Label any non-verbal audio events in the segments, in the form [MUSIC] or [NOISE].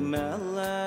melech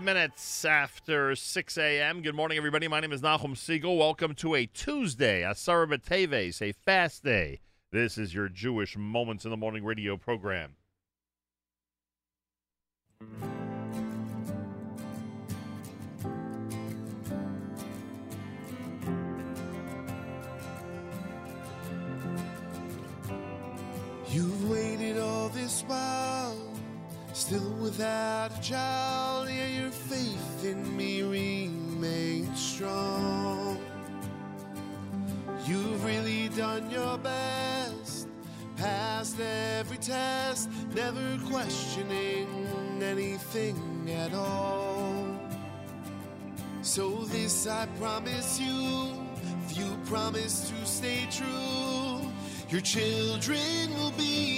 Five minutes after 6 a.m. Good morning, everybody. My name is Nachum Segal. Welcome to a Tuesday, a B'Teves, a fast day. This is your Jewish Moments in the Morning radio program. You've waited all this while still without a child, yeah, your faith in me remains strong. You've really done your best, passed every test, never questioning anything at all. So this I promise you, if you promise to stay true, your children will be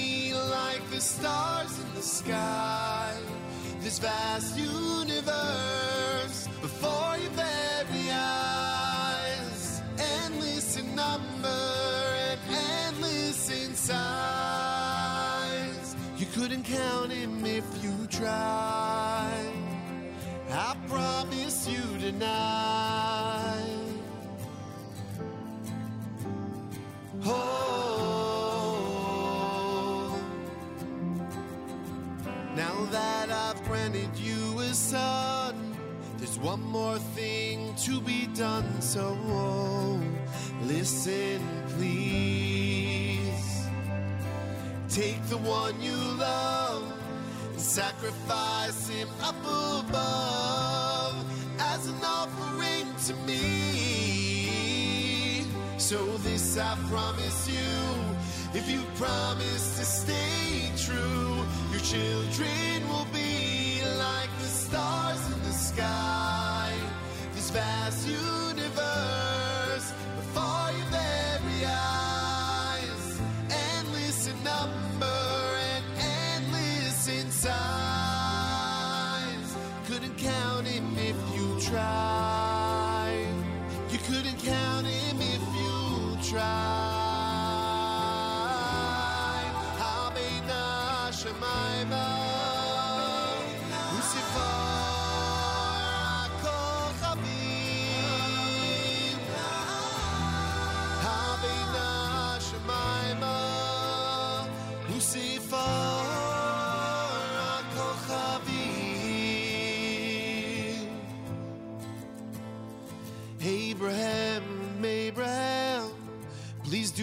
the stars in the sky. This vast universe before your very eyes, endless in number and endless in size. You couldn't count him if you tried. I promise you tonight. One more thing to be done. So listen, please. Take the one you love and sacrifice him up above as an offering to me. So this I promise you, if you promise to stay true, your children will be like the stars in the sky. This vast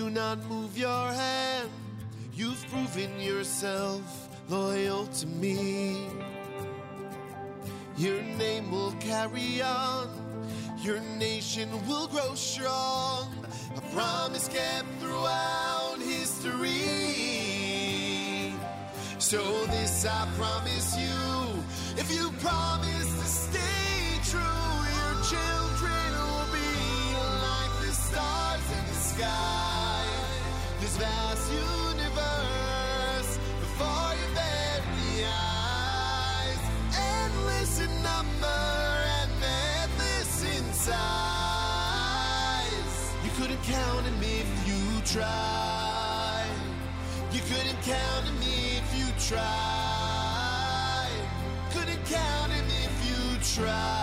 do not move your hand. You've proven yourself loyal to me. Your name will carry on, your nation will grow strong. A promise kept throughout history. So this I promise you, if you promise to stay true, your children will be like the stars in the sky. Tried. Couldn't count him if you tried.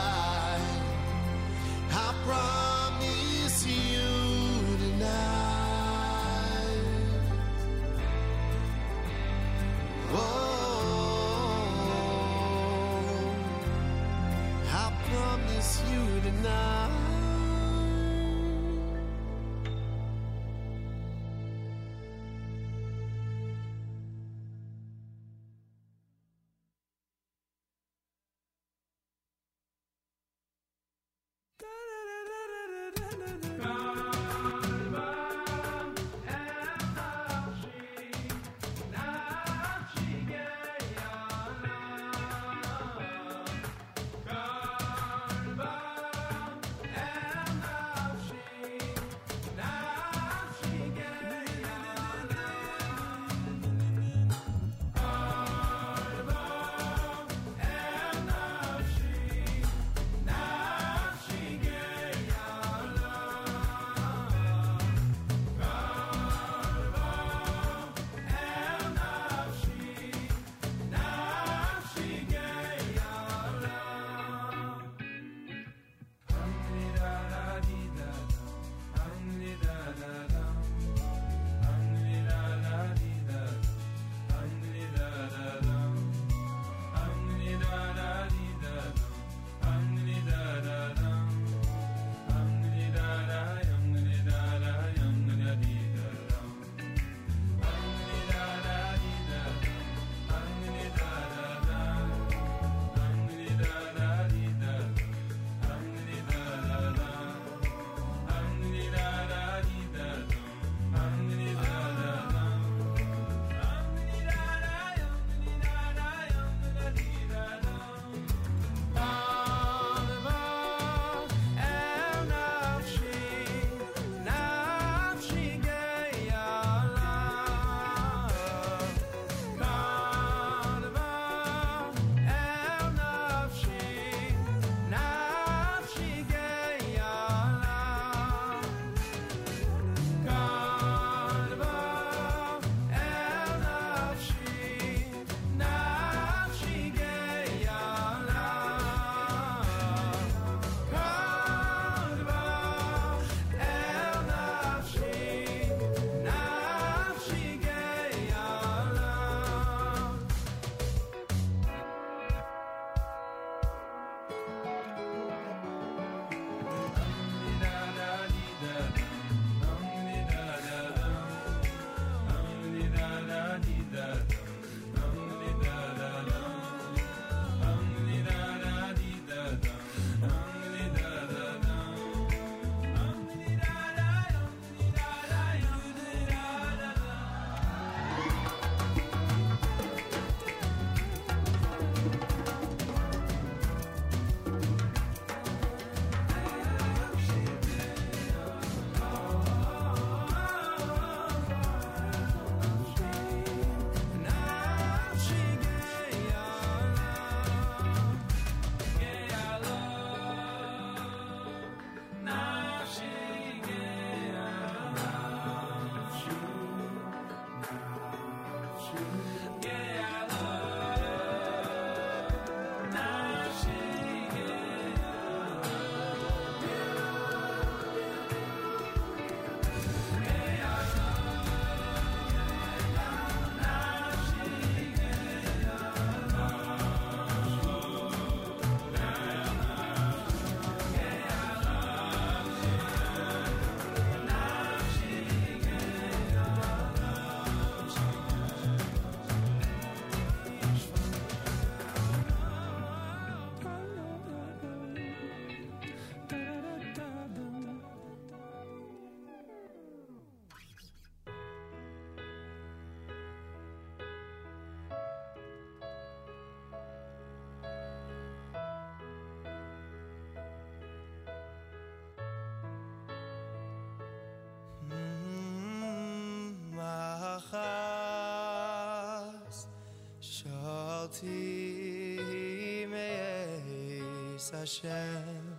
Me'es Hashem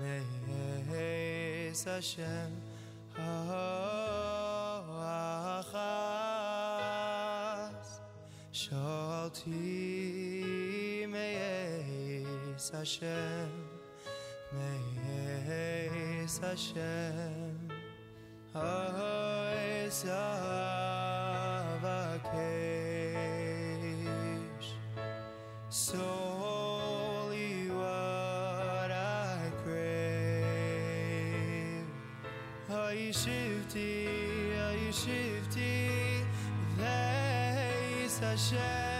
me'es Hashem ha'achas Shalti me'es Hashem me'es Hashem ha'es hay shifti hay shifti vay sa shay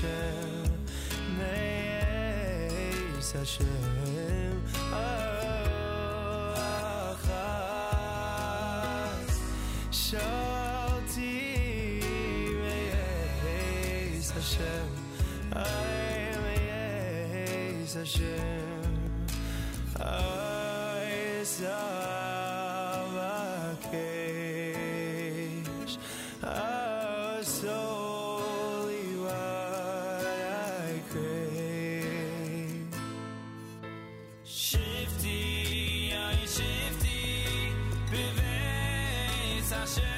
Hashem Hashem Achas Shalti Me'es Hashem Ay, Me'es Hashem avakesh beves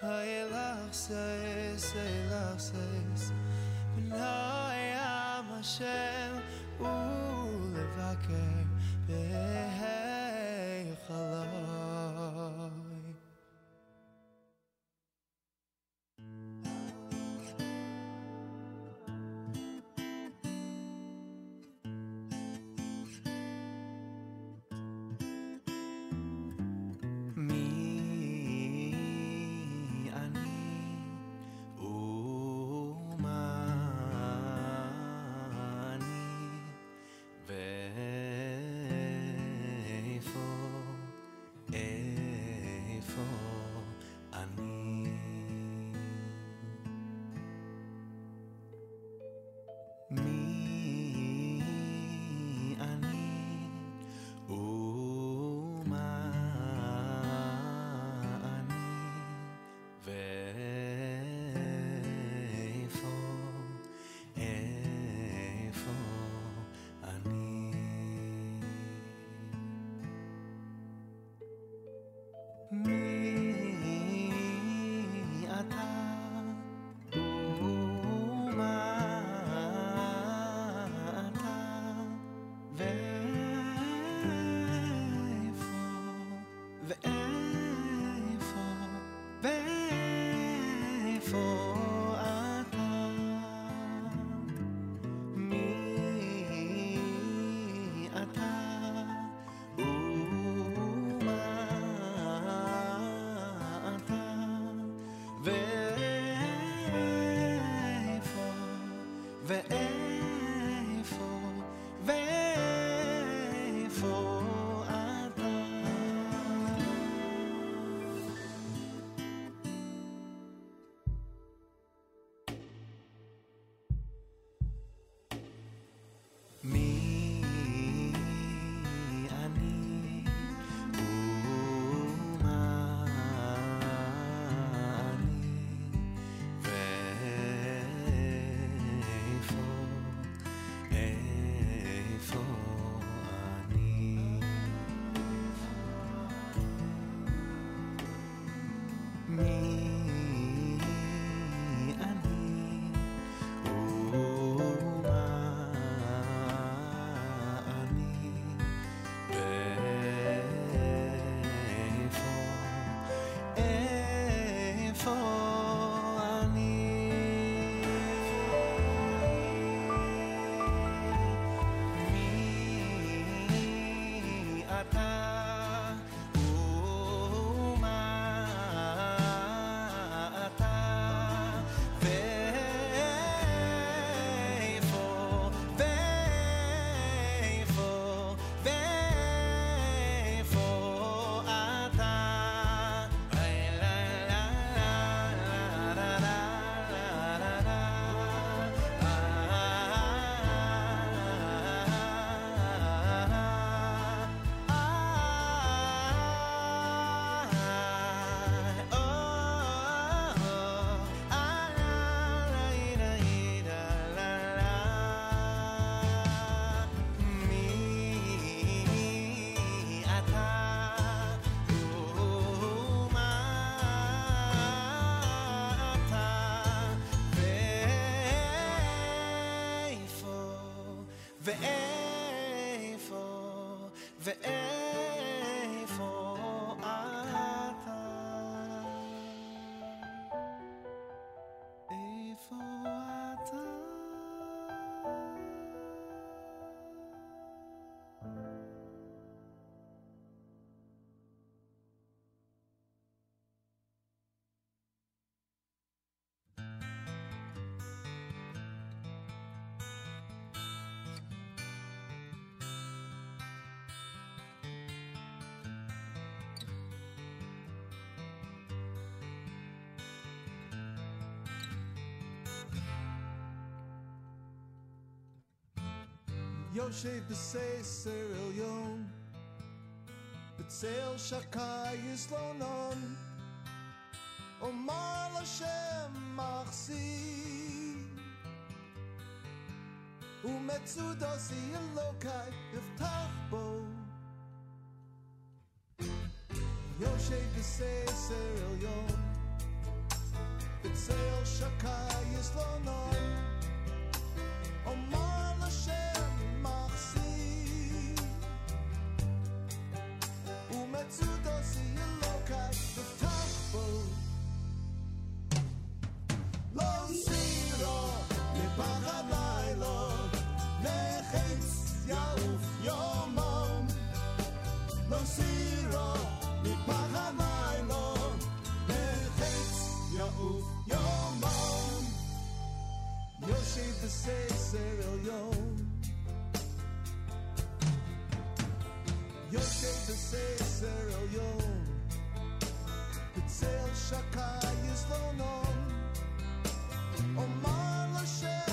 Hayelach Seis, V'noyam Hashem Ulevaker Yo shave the say Cyril Yom b'tzeil Shakai Yislonon Omar l'Hashem Machsi Umetzudosi Elokai Yiftach Bo. Yo shave the say Cyril Yom b'tzeil Shakai Yislonon בצל שקי יסלונון אומר לשם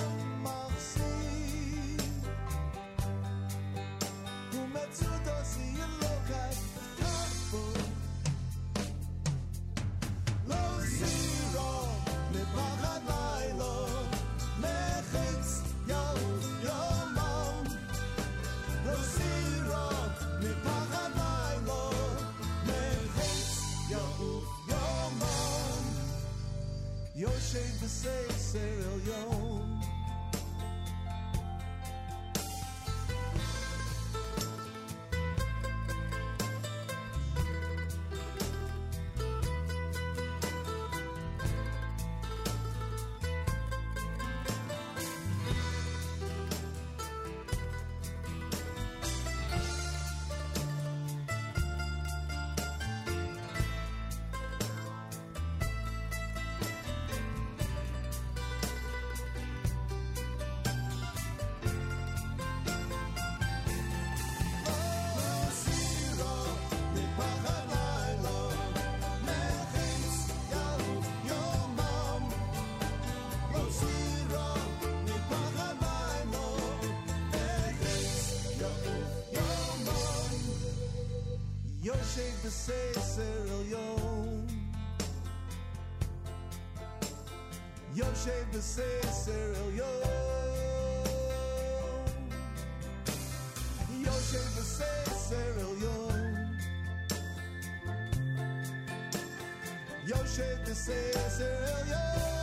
יושב בססר עליון יושב בססר עליון יושב בססר עליון יושב בססר עליון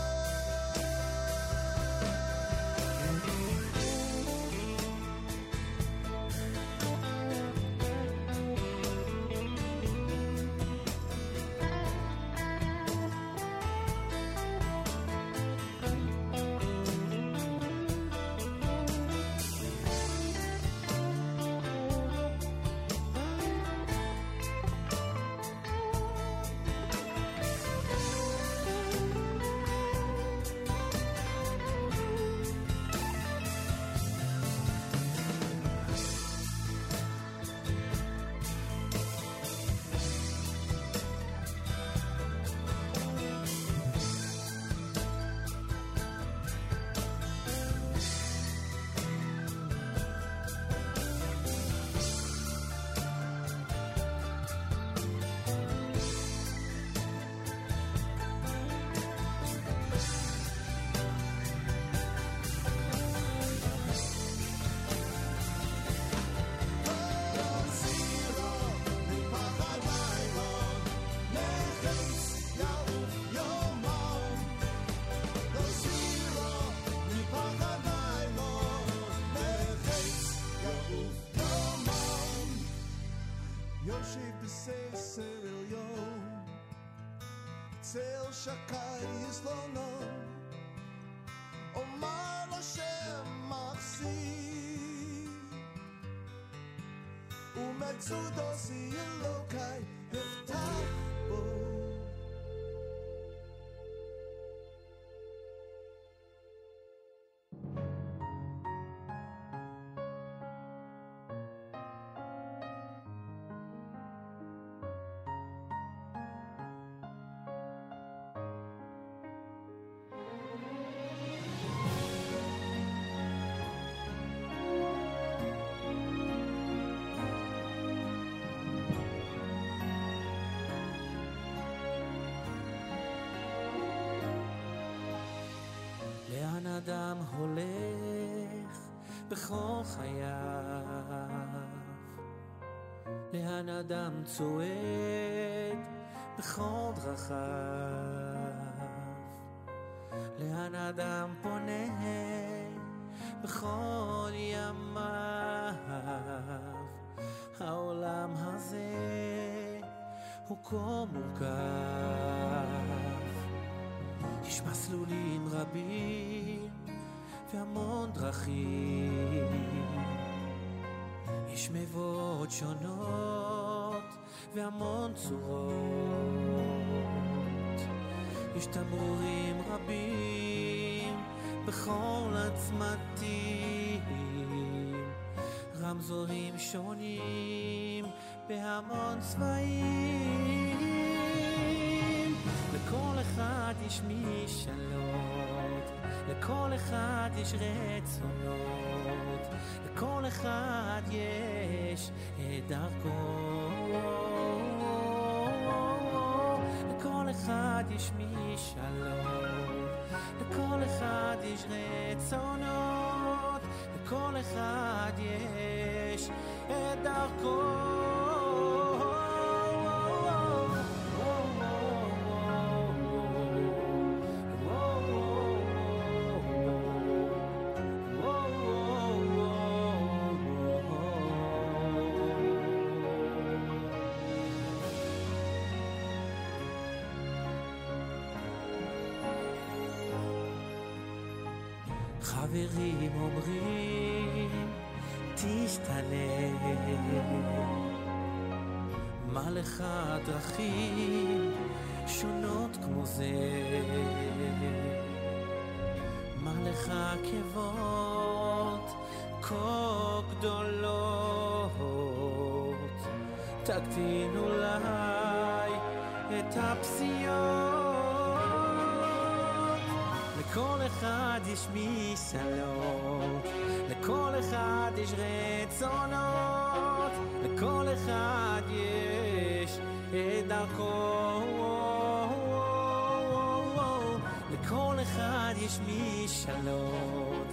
su dosis. אדם הולך בכל חייו? לאן אדם צועד בכל דרכיו? לאן אדם פונה בכל ימיו? העולם הזה הוא כה מורכב יש מסלולים רבים דרכים יש מבואות שונות והמון צורות. יש תמרורים רבים בכל הצמתים. רמזורים שונים בהמון צבעים. לכל אחד יש משאלות, לכל אחד יש רצונות, לכל אחד יש את דרכו. לכל אחד יש משאלות, לכל אחד יש רצונות, לכל אחד יש את דרכו. חברים אומרים תשתנה מה לך דרכים שונות כמו זה? מה לך עקבות כה גדולות? תקטין אולי את הפסיעות לכל אחד יש משאלות, לכל אחד יש רצונות, לכל אחד יש את דרכו. לכל אחד יש משאלות,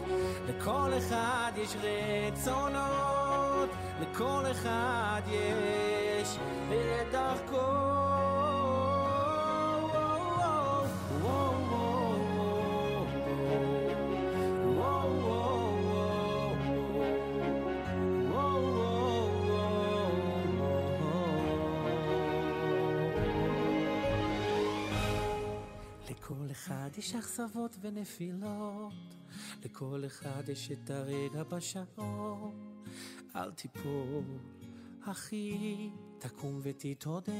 לכל אחד יש רצונות, לכל אחד יש את דרכו. אחד יש אכזבות ונפילות, לכל אחד יש את הרגע בשעון. אל תיפול, אחי, תקום ותתעודד.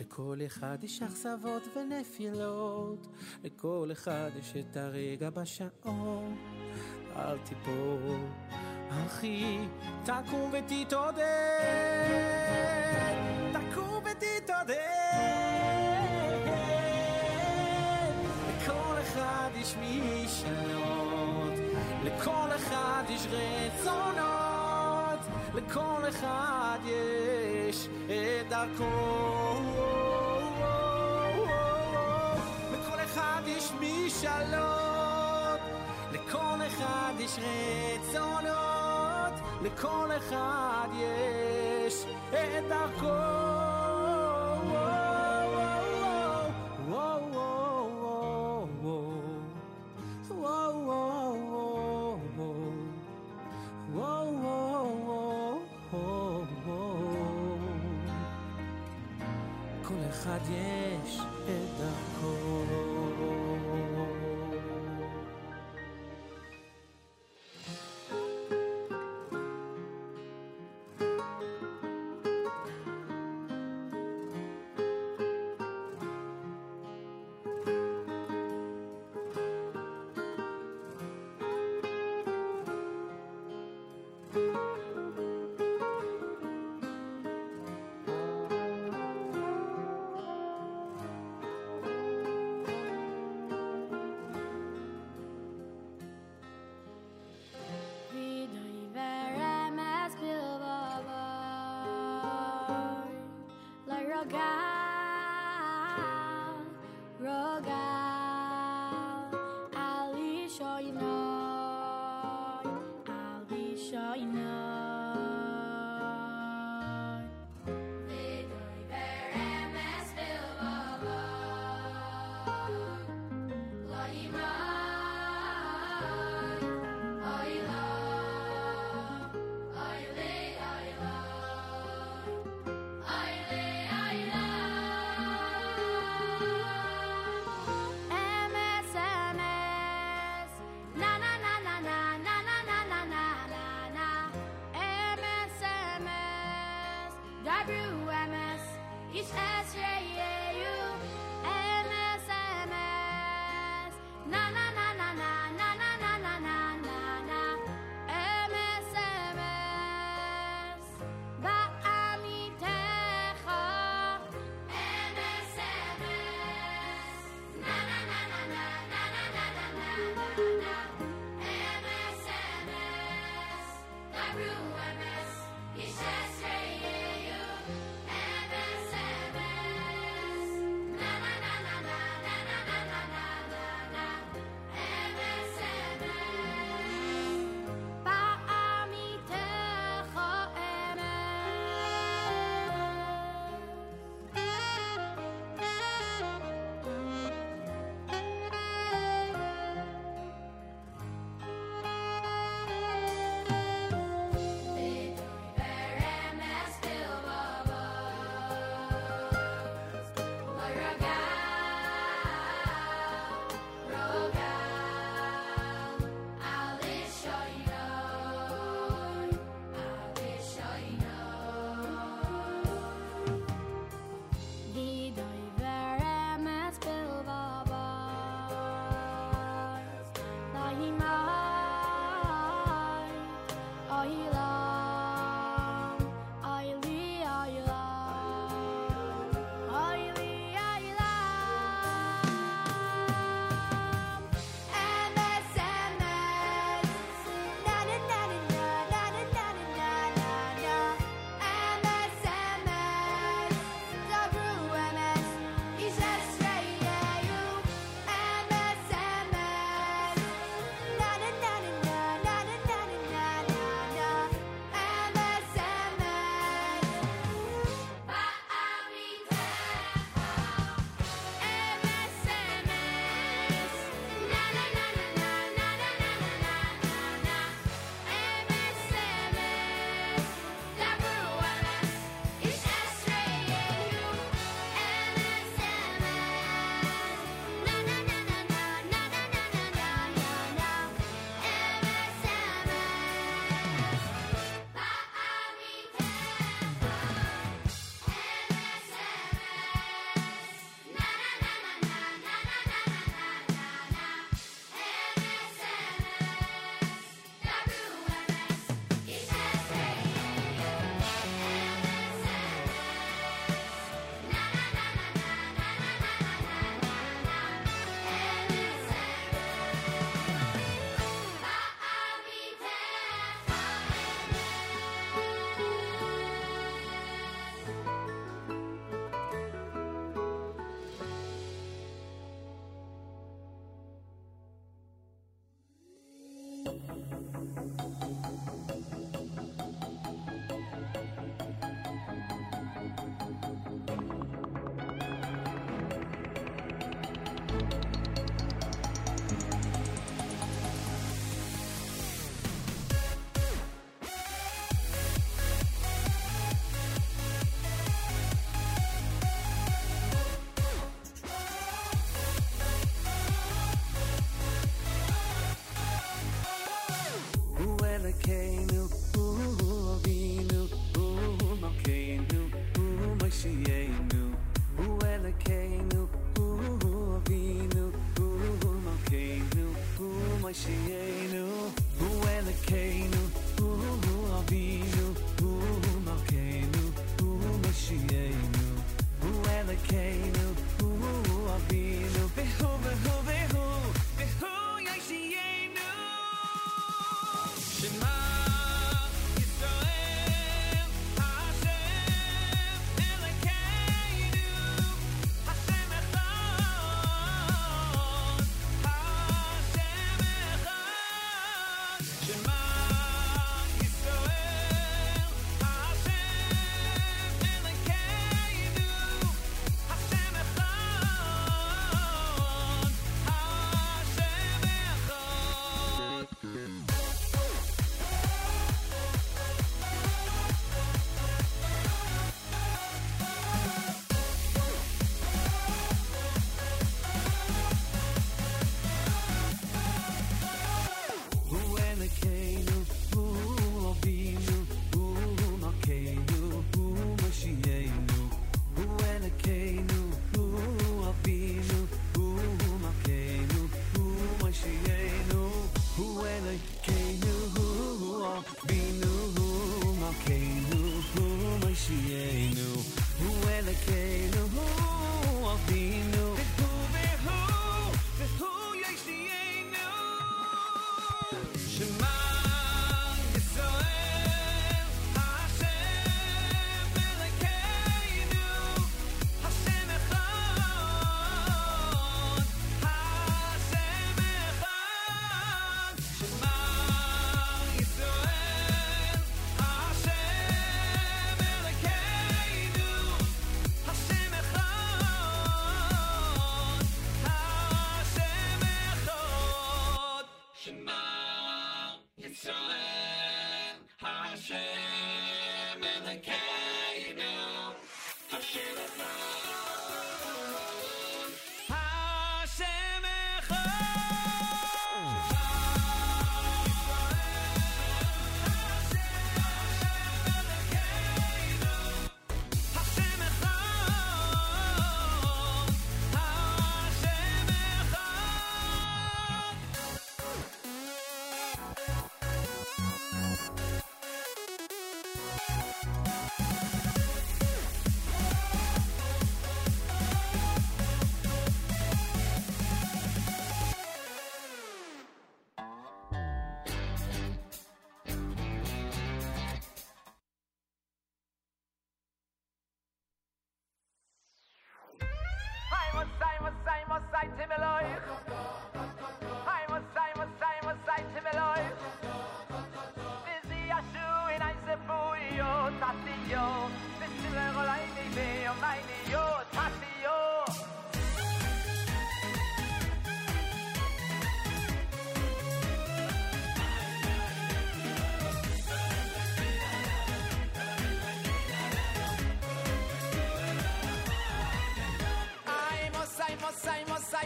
לכל אחד יש אכזבות ונפילות, לכל אחד יש את הרגע בשעון. אל תיפול, אחי, תקום ותתעודד. משאלות, לכל אחד יש רצונות, לכל אחד יש את דרכו. לכל אחד יש משאלות, לכל אחד יש רצונות, לכל אחד יש את דרכו.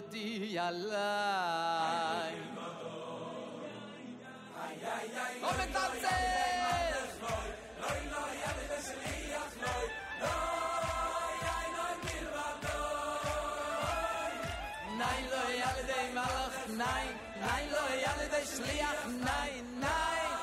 ti yalla ay ay ay come Nein, nein, nein, nein, nein, nein, nein, nein, nein, nein, nein,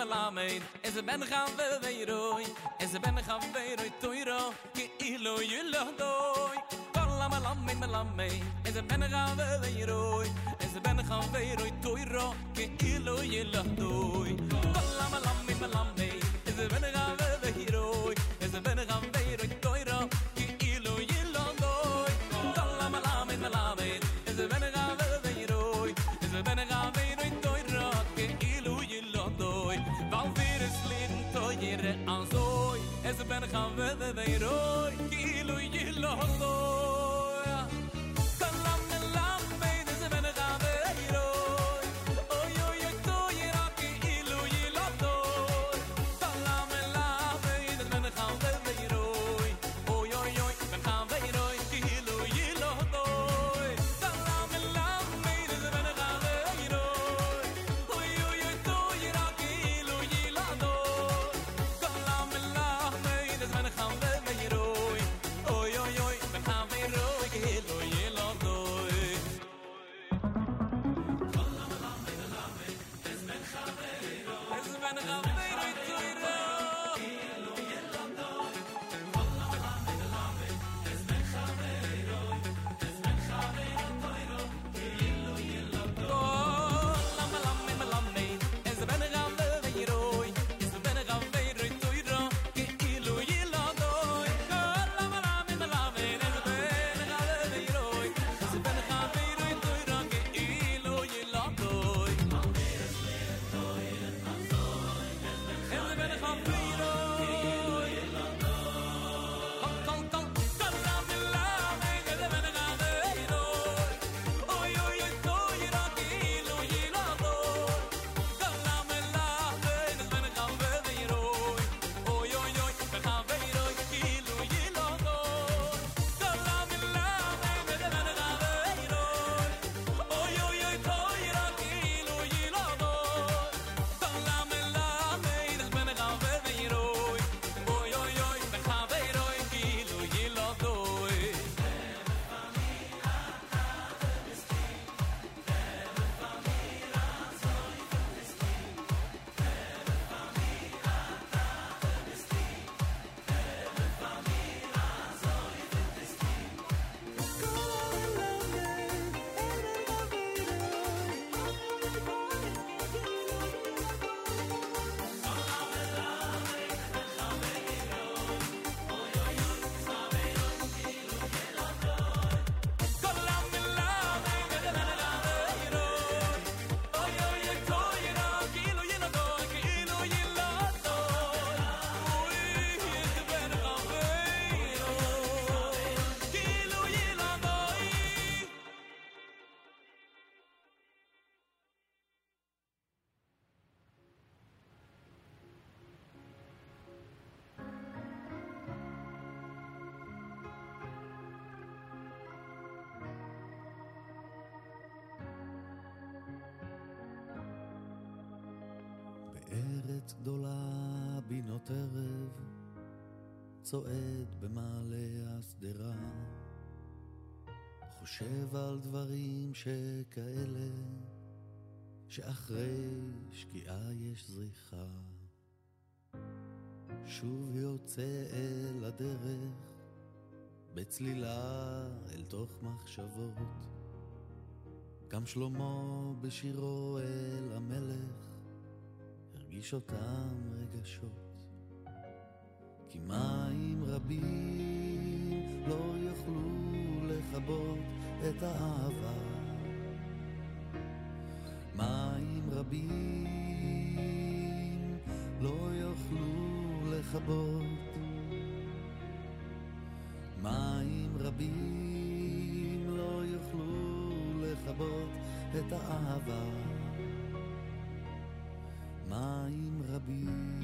me la me es a ben gaan we we roi es a ben gaan we roi toiro ke ilo yulo doi kala me la me me la me es a ben gaan we we roi es a ben gaan we roi toiro ke ilo yulo doi kala me la me me la me με δεν ηρώ, κύλου γυλώδο. עת גדולה בינות ערב, צועד במעלה השדרה, חושב על דברים שכאלה, שאחרי שקיעה יש זריחה. שוב יוצא אל הדרך, בצלילה אל תוך מחשבות. גם שלמה בשירו אל המלך, הרגיש אותם רגשות. כי מים רבים לא יוכלו לכבות את האהבה. מים רבים לא יוכלו לכבות. מים רבים לא יוכלו לכבות את האהבה. רבים,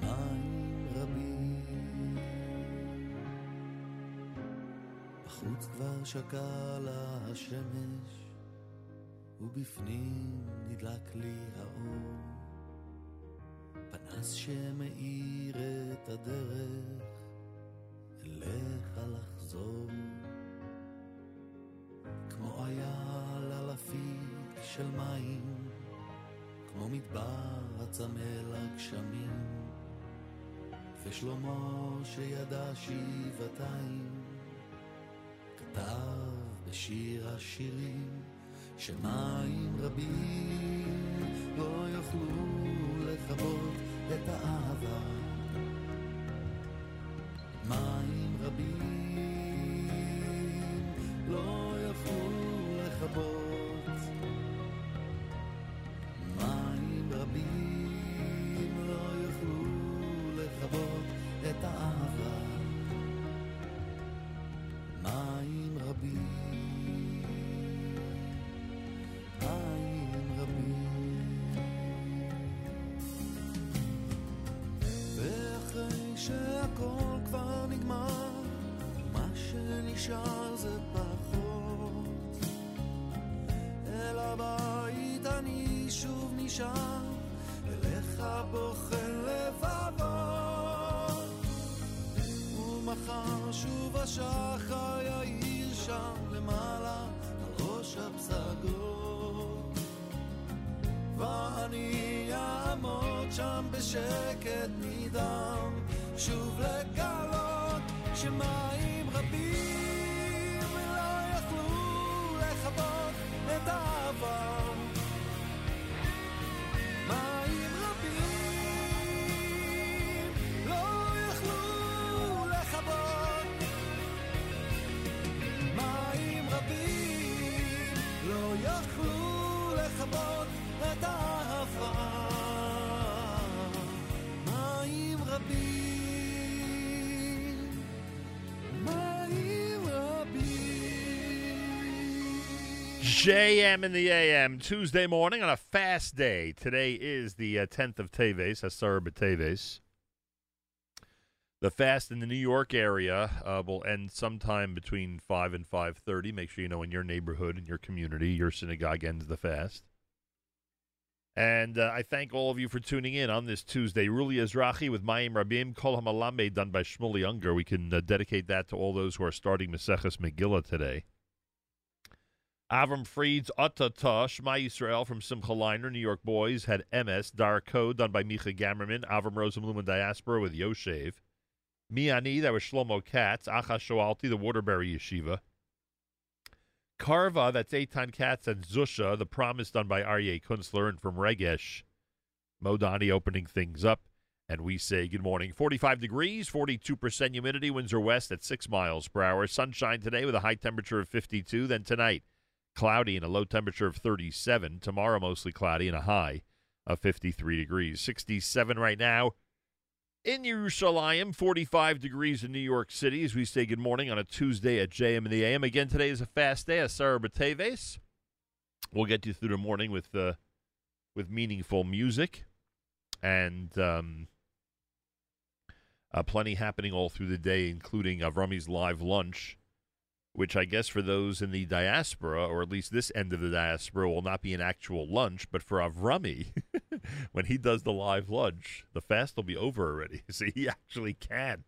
מים רבים. בחוץ כבר שקעה השמש, ובפנים נדלק לי האור. פנס שמאיר את הדרך, הצמא לגשמים, ושלמה שידע שבעתיים, כתב בשיר השירים, שמים רבים לא יוכלו לכבות את האהבה. מים רבים נשאר, אליך בוחן לבבות. ומחר שוב השחר יאיר שם למעלה על ראש הפסגות. ואני אעמוד שם בשקט JM in the AM, Tuesday morning on a fast day. Today is the uh, 10th of Teves, Asar B'Teves. The fast in the New York area uh, will end sometime between 5 and 5.30. Make sure you know in your neighborhood, in your community, your synagogue ends the fast. And uh, I thank all of you for tuning in on this Tuesday. Ruli Ezrachi with Mayim Rabim, Kol HaMalame, done by Shmueli Ungar. We can uh, dedicate that to all those who are starting Maseches Megillah today. Avram Fried's Atata, Shema Yisrael from Simcha Leiner, New York Boys, had MS, Dar Code, done by Micha Gamerman, Avram Rosenblum and Diaspora with Yoshev. Miani, that was Shlomo Katz, Acha Shoalti, the Waterbury Yeshiva. Karva, that's Eitan Katz and Zusha, the promise done by Aryeh Kunstler, and from Regesh, Modani opening things up. And we say good morning. 45 degrees, 42% humidity, winds are west at 6 miles per hour. Sunshine today with a high temperature of 52. Then tonight, cloudy and a low temperature of 37. Tomorrow, mostly cloudy and a high of 53 degrees. 67 right now in Yerushalayim, 45 degrees in New York City as we say good morning on a Tuesday at JM and the AM. Again, today is a fast day, a Sarah Bateves. We'll get you through the morning with uh, with meaningful music and um, uh, plenty happening all through the day, including Avrami's live lunch which I guess for those in the diaspora, or at least this end of the diaspora, will not be an actual lunch. But for Avrami, [LAUGHS] when he does the live lunch, the fast will be over already. [LAUGHS] So he actually can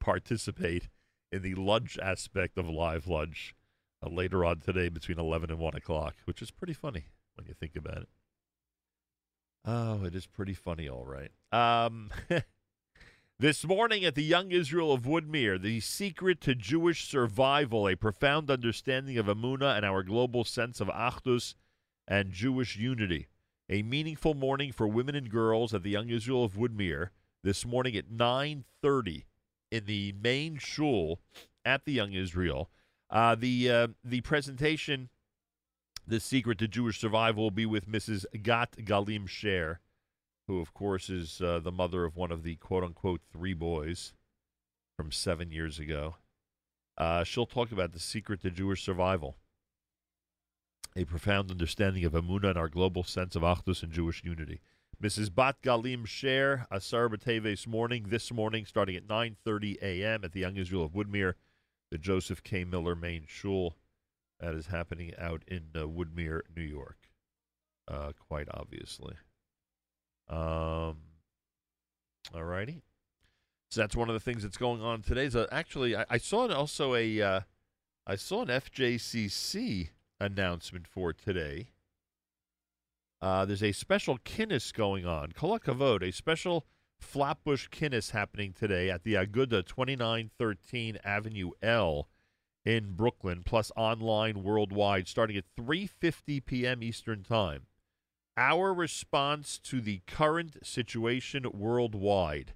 participate in the lunch aspect of live lunch uh, later on today between 11 and 1 o'clock, which is pretty funny when you think about it. Oh, it is pretty funny, all right. Um, [LAUGHS] this morning at the Young Israel of Woodmere, the secret to Jewish survival, a profound understanding of Amuna and our global sense of Achdus and Jewish unity. A meaningful morning for women and girls at the Young Israel of Woodmere this morning at 9:30 in the main shul at the Young Israel. Uh, the uh, the presentation, "The Secret to Jewish Survival," will be with Mrs. Bat Galim Sher, who, of course, is uh, the mother of one of the quote unquote three boys from seven years ago. Uh, she'll talk about the secret to Jewish survival, a profound understanding of Amunah and our global sense of Achdus and Jewish unity. Mrs. Bat Galim Sher, Asar B'Teves morning, this morning, starting at 9.30 a.m. at the Young Israel of Woodmere, the Joseph K. Miller Main Shul. That is happening out in uh, Woodmere, New York, uh, quite obviously. Um, all righty. So that's one of the things that's going on today. So actually, I, I saw also a, uh, I saw an FJCC announcement for today. Uh, there's a special kinnis going on. Kol Kavod, a special Flatbush kinnis happening today at the Aguda 2913 Avenue L in Brooklyn, plus online worldwide, starting at 3:50 p.m. Eastern Time. Our response to the current situation worldwide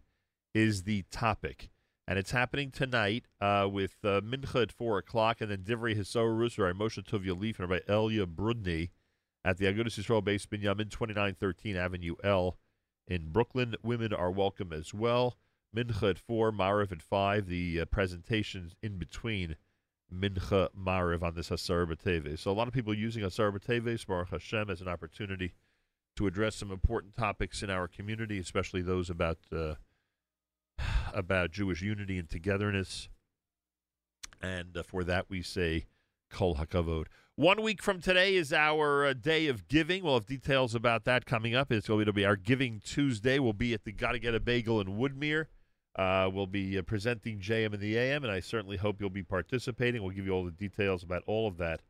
is the topic, and it's happening tonight uh, with uh, Mincha at four o'clock, and then Divrei Hisorus or Moshe Tuvia Lieff and Rabbi Elia Brudny at the Agudas Yisrael Bais Binyamin 2913 Avenue L in Brooklyn. Women are welcome as well. Mincha at 4, Mariv at 5. The uh, presentations in between Mincha, Mariv on this Asar B'Teves. So a lot of people using Asar B'Teves, Baruch Hashem, as an opportunity to address some important topics in our community, especially those about uh, [SIGHS] about Jewish unity and togetherness. And uh, for that, we say Kol Hakavod. One week from today is our uh, day of giving. We'll have details about that coming up. It's going to be our Giving Tuesday. We'll be at the Gotta Get a Bagel in Woodmere. Uh, we'll be uh, presenting JM in the AM, and I certainly hope you'll be participating. We'll give you all the details about all of that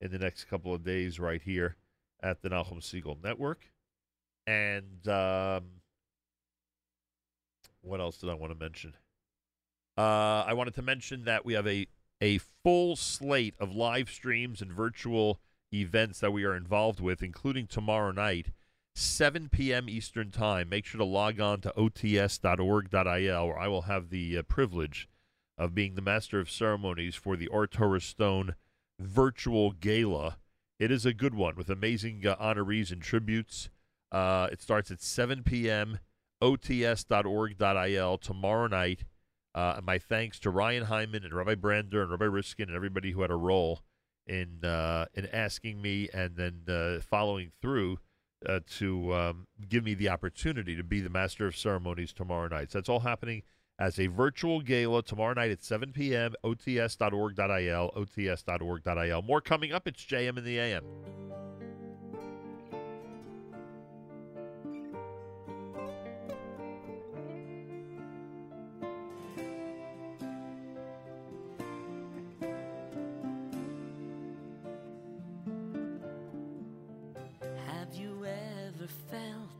in the next couple of days right here at the Nachum Segal Network. And um, what else did I want to mention? Uh, I wanted to mention that we have a a full slate of live streams and virtual events that we are involved with, including tomorrow night, 7 p.m. Eastern Time. Make sure to log on to ots.org.il, where I will have the uh, privilege of being the master of ceremonies for the Or Torah Stone virtual gala. It is a good one with amazing uh, honorees and tributes. Uh, it starts at 7 p.m. ots.org.il tomorrow night. Uh, my thanks to Ryan Hyman and Rabbi Brander and Rabbi Riskin and everybody who had a role in uh, in asking me and then uh, following through uh, to um, give me the opportunity to be the master of ceremonies tomorrow night. So that's all happening as a virtual gala tomorrow night at 7 p.m. ots.org.il, ots.org.il. More coming up. It's JM in the AM. Have you ever felt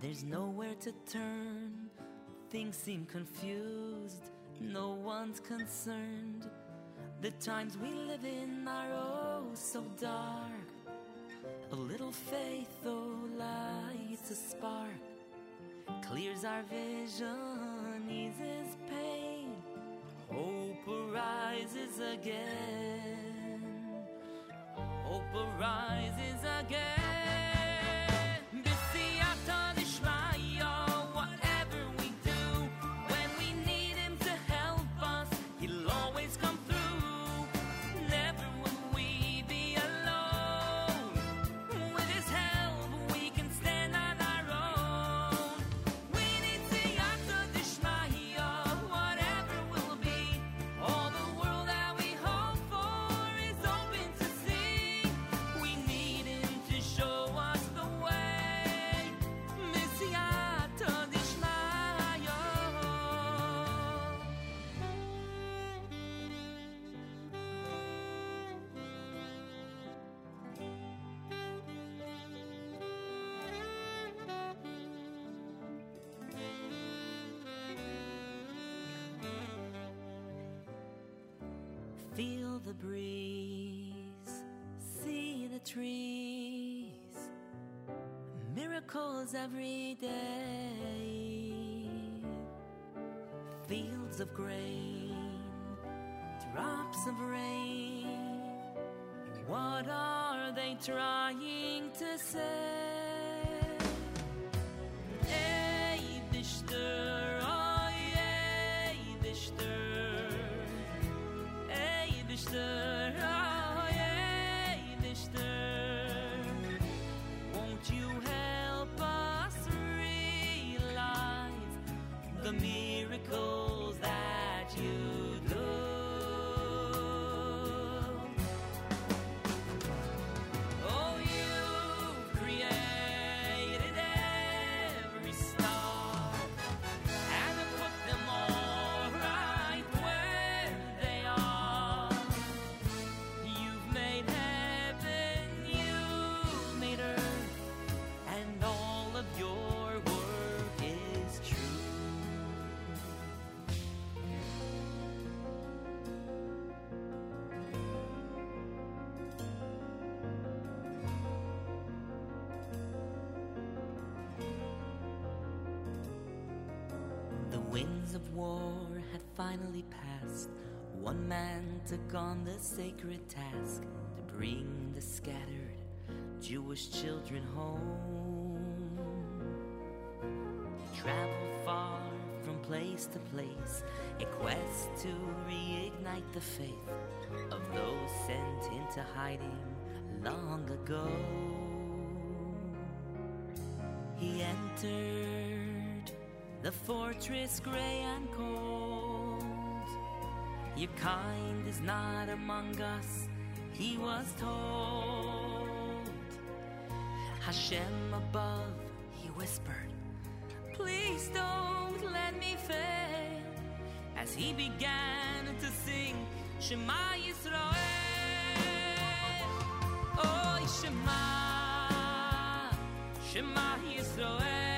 there's nowhere to turn? Things seem confused, no one's concerned. The times we live in are oh so dark. A little faith, oh, lights a spark, clears our vision, eases pain. Hope arises again. Hope arises again. Feel the breeze, see the trees, miracles every day. Fields of grain, drops of rain. What are they trying to say? Winds of war had finally passed. One man took on the sacred task to bring the scattered Jewish children home. He traveled far from place to place, a quest to reignite the faith of those sent into hiding long ago. He entered the fortress gray and cold. Your kind is not among us, he was told. Hashem above, he whispered, Please don't let me fail. As he began to sing Shema Yisrael. Oh, Shema, Shema Yisrael.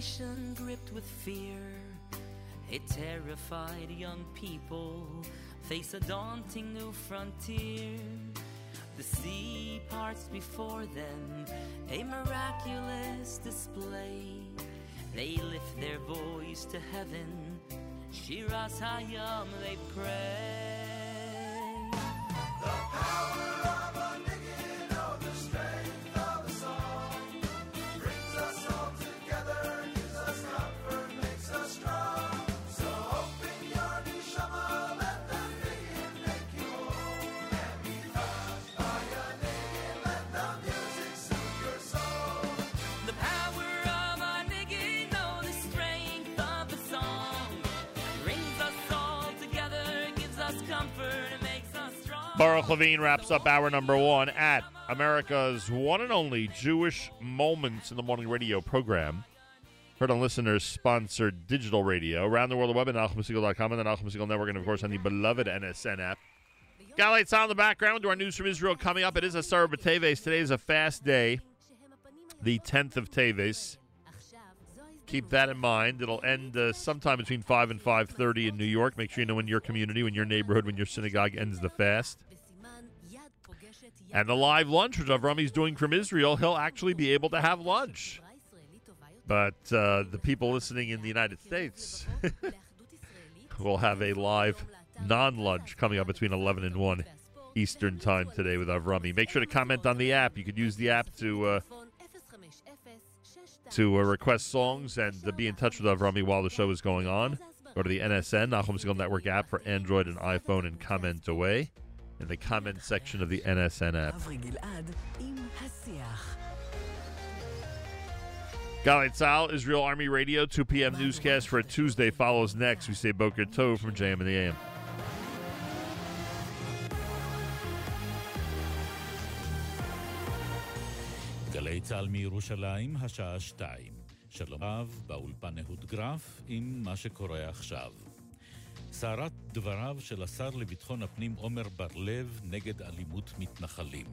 Nation gripped with fear. A terrified young people face a daunting new frontier. The sea parts before them, a miraculous display. They lift their voice to heaven, Shiras Hayam they pray. Baruch Levine wraps up hour number one at America's one and only Jewish Moments in the Morning radio program. Heard on listeners sponsored digital radio around the world, the web at NachumSegal.com and the Segal Network, and of course on the beloved NSN app. Galei Tzahal in the background to our news from Israel coming up. It is Asara B'Teves. Today is a fast day, the 10th of Teves. Keep that in mind. It'll end uh, sometime between 5 and 5.30 in New York. Make sure you know when your community, when your neighborhood, when your synagogue ends the fast. And the live lunch, which Avrami's doing from Israel, he'll actually be able to have lunch. But uh, the people listening in the United States [LAUGHS] will have a live non lunch coming up between 11 and 1 Eastern Time today with Avrami. Make sure to comment on the app. You could use the app to. Uh, to uh, request songs and to be in touch with Avrami while the show is going on. Go to the NSN, Nachum Segal Network app for Android and iPhone and comment away in the comments section of the NSNF. Galei Tzahal, Israel Army Radio, 2 p.m. newscast for a Tuesday follows next. We say Boker Tov from JM and the AM. גלי צה"ל מירושלים, השעה שתיים. שלום רב, באולפן אהוד גרף, עם מה שקורה עכשיו. סערת דבריו של השר לביטחון הפנים עמר בר-לב נגד אלימות מתנחלים.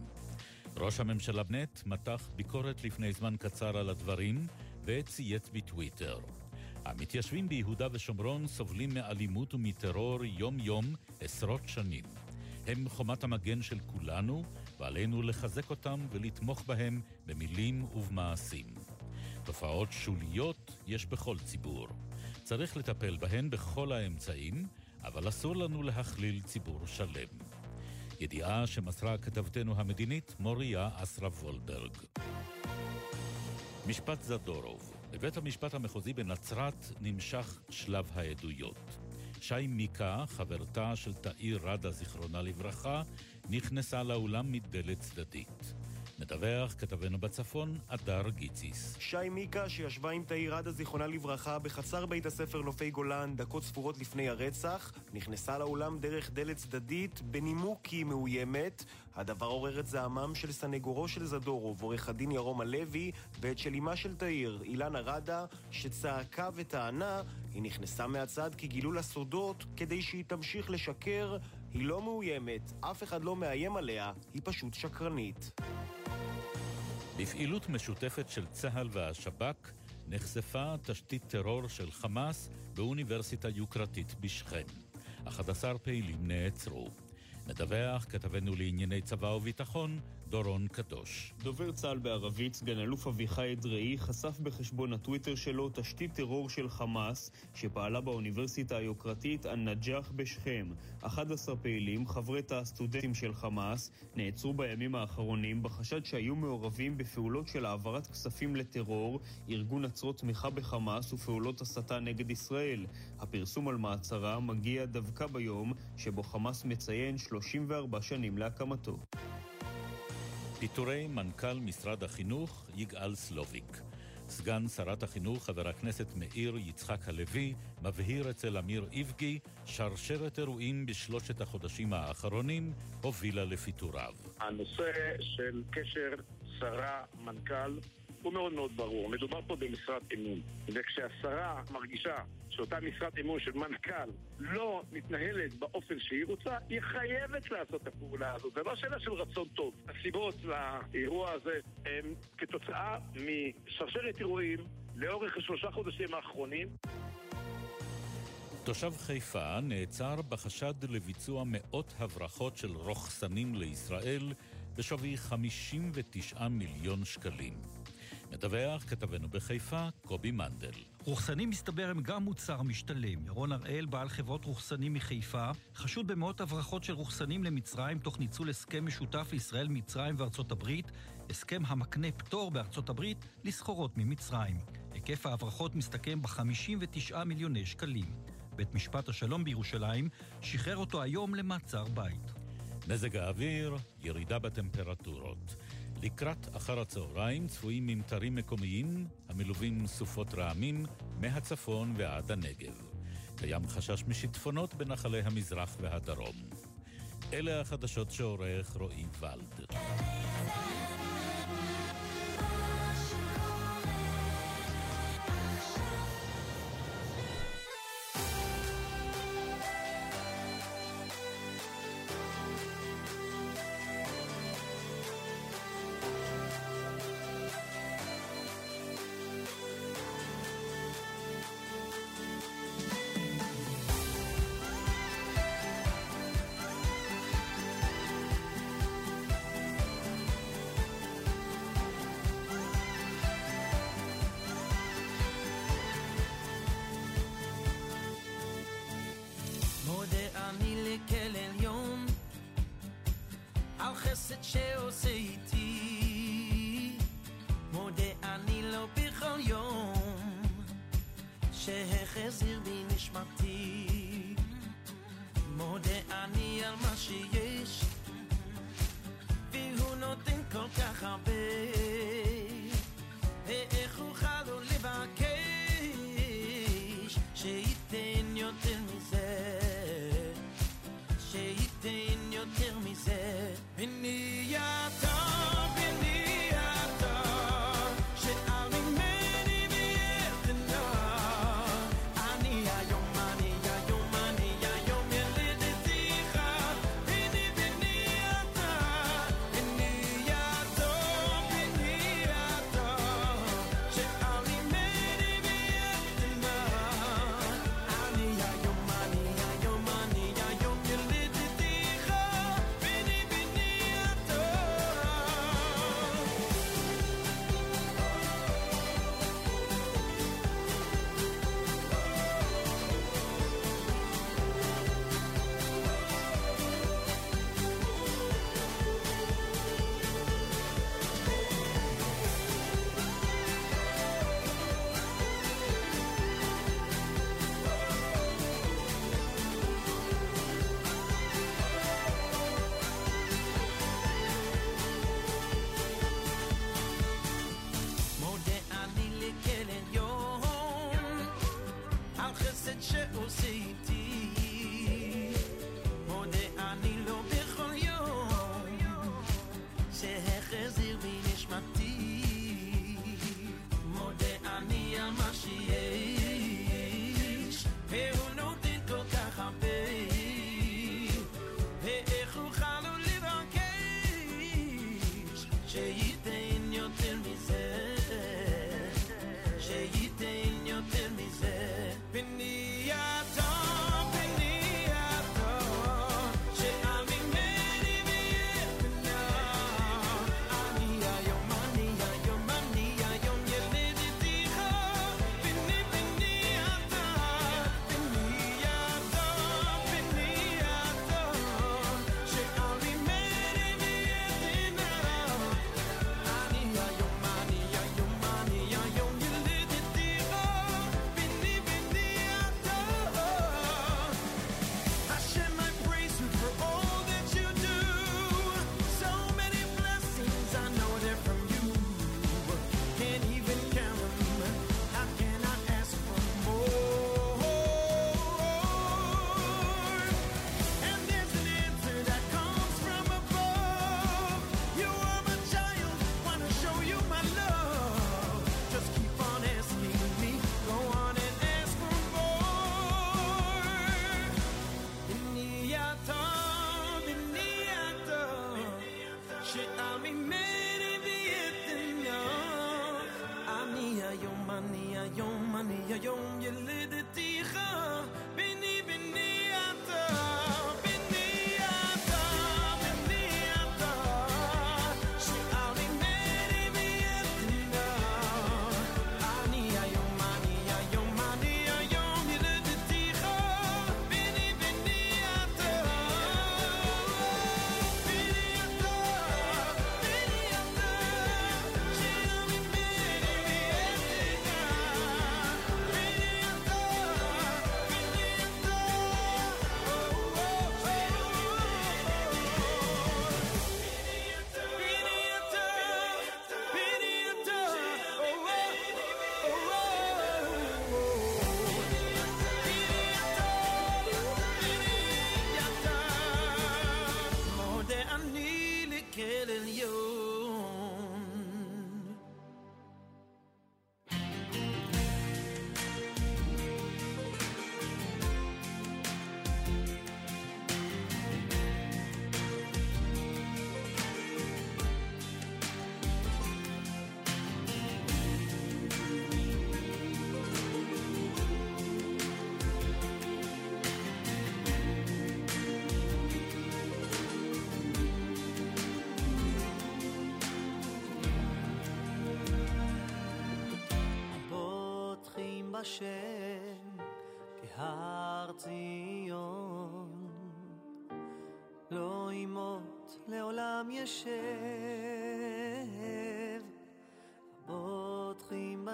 ראש הממשלה בנט מתח ביקורת לפני זמן קצר על הדברים, וצייץ בטוויטר. המתיישבים ביהודה ושומרון סובלים מאלימות ומטרור יום-יום עשרות שנים. הם חומת המגן של כולנו, ועלינו לחזק אותם ולתמוך בהם במילים ובמעשים. תופעות שוליות יש בכל ציבור. צריך לטפל בהן בכל האמצעים, אבל אסור לנו להכליל ציבור שלם. ידיעה שמסרה כתבתנו המדינית מוריה אסרף וולברג. משפט זדורוב. בבית המשפט המחוזי בנצרת נמשך שלב העדויות. שי מיקה, חברתה של תאיר ראדה, זיכרונה לברכה, נכנסה לאולם מדלת צדדית. מדווח כתבנו בצפון, אדר גיציס. שי מיקה, שישבה עם תאיר עדה, זיכרונה לברכה, בחצר בית הספר נופי גולן, דקות ספורות לפני הרצח, נכנסה לאולם דרך דלת צדדית, בנימוק כי היא מאוימת. הדבר עורר את זעמם של סנגורו של זדורוב, עורך הדין ירום הלוי, ואת של אמה של תאיר, אילנה ראדה, שצעקה וטענה, היא נכנסה מהצד כי גילו לה סודות כדי שהיא תמשיך לשקר. היא לא מאוימת, אף אחד לא מאיים עליה, היא פשוט שקרנית. בפעילות משותפת של צה"ל והשב"כ נחשפה תשתית טרור של חמאס באוניברסיטה יוקרתית בשכם. 11 פעילים נעצרו. מדווח כתבנו לענייני צבא וביטחון, דורון קדוש. דובר צה"ל בערבית, סגן אלוף אביחי אדרעי, חשף בחשבון הטוויטר שלו תשתית טרור של חמאס שפעלה באוניברסיטה היוקרתית א-נג'אח בשכם. 11 פעילים, חברי תא הסטודנטים של חמאס, נעצרו בימים האחרונים בחשד שהיו מעורבים בפעולות של העברת כספים לטרור, ארגון עצרות תמיכה בחמאס ופעולות הסתה נגד ישראל. הפרסום על מעצרה מגיע דווקא ביום שבו חמאס מציין 34 שנים להקמתו. פיטורי מנכ"ל משרד החינוך יגאל סלוביק. סגן שרת החינוך, חבר הכנסת מאיר יצחק הלוי, מבהיר אצל אמיר איבגי, שרשרת אירועים בשלושת החודשים האחרונים הובילה לפיטוריו. הנושא של קשר שרה-מנכ"ל הוא מאוד מאוד ברור. מדובר פה במשרת אמון. וכשהשרה מרגישה שאותה משרת אמון של מנכ"ל לא מתנהלת באופן שהיא רוצה, היא חייבת לעשות את הפעולה הזאת. זה לא שאלה של רצון טוב. הסיבות לאירוע הזה הם כתוצאה משרשרת אירועים לאורך השלושה חודשים האחרונים. תושב חיפה נעצר בחשד לביצוע מאות הברחות של רוכסנים לישראל בשווי 59 מיליון שקלים. מדווח כתבנו בחיפה, קובי מנדל. רוכסנים מסתבר הם גם מוצר משתלם. ירון הראל, בעל חברות רוכסנים מחיפה, חשוד במאות הברחות של רוכסנים למצרים תוך ניצול הסכם משותף לישראל, מצרים וארצות הברית, הסכם המקנה פטור בארצות הברית לסחורות ממצרים. היקף ההברחות מסתכם ב-59 מיליוני שקלים. בית משפט השלום בירושלים שחרר אותו היום למעצר בית. מזג האוויר, ירידה בטמפרטורות. לקראת אחר הצהריים צפויים ממטרים מקומיים המלווים סופות רעמים מהצפון ועד הנגב. קיים חשש משיטפונות בנחלי המזרח והדרום. אלה החדשות שעורך רועי ולד. encheu.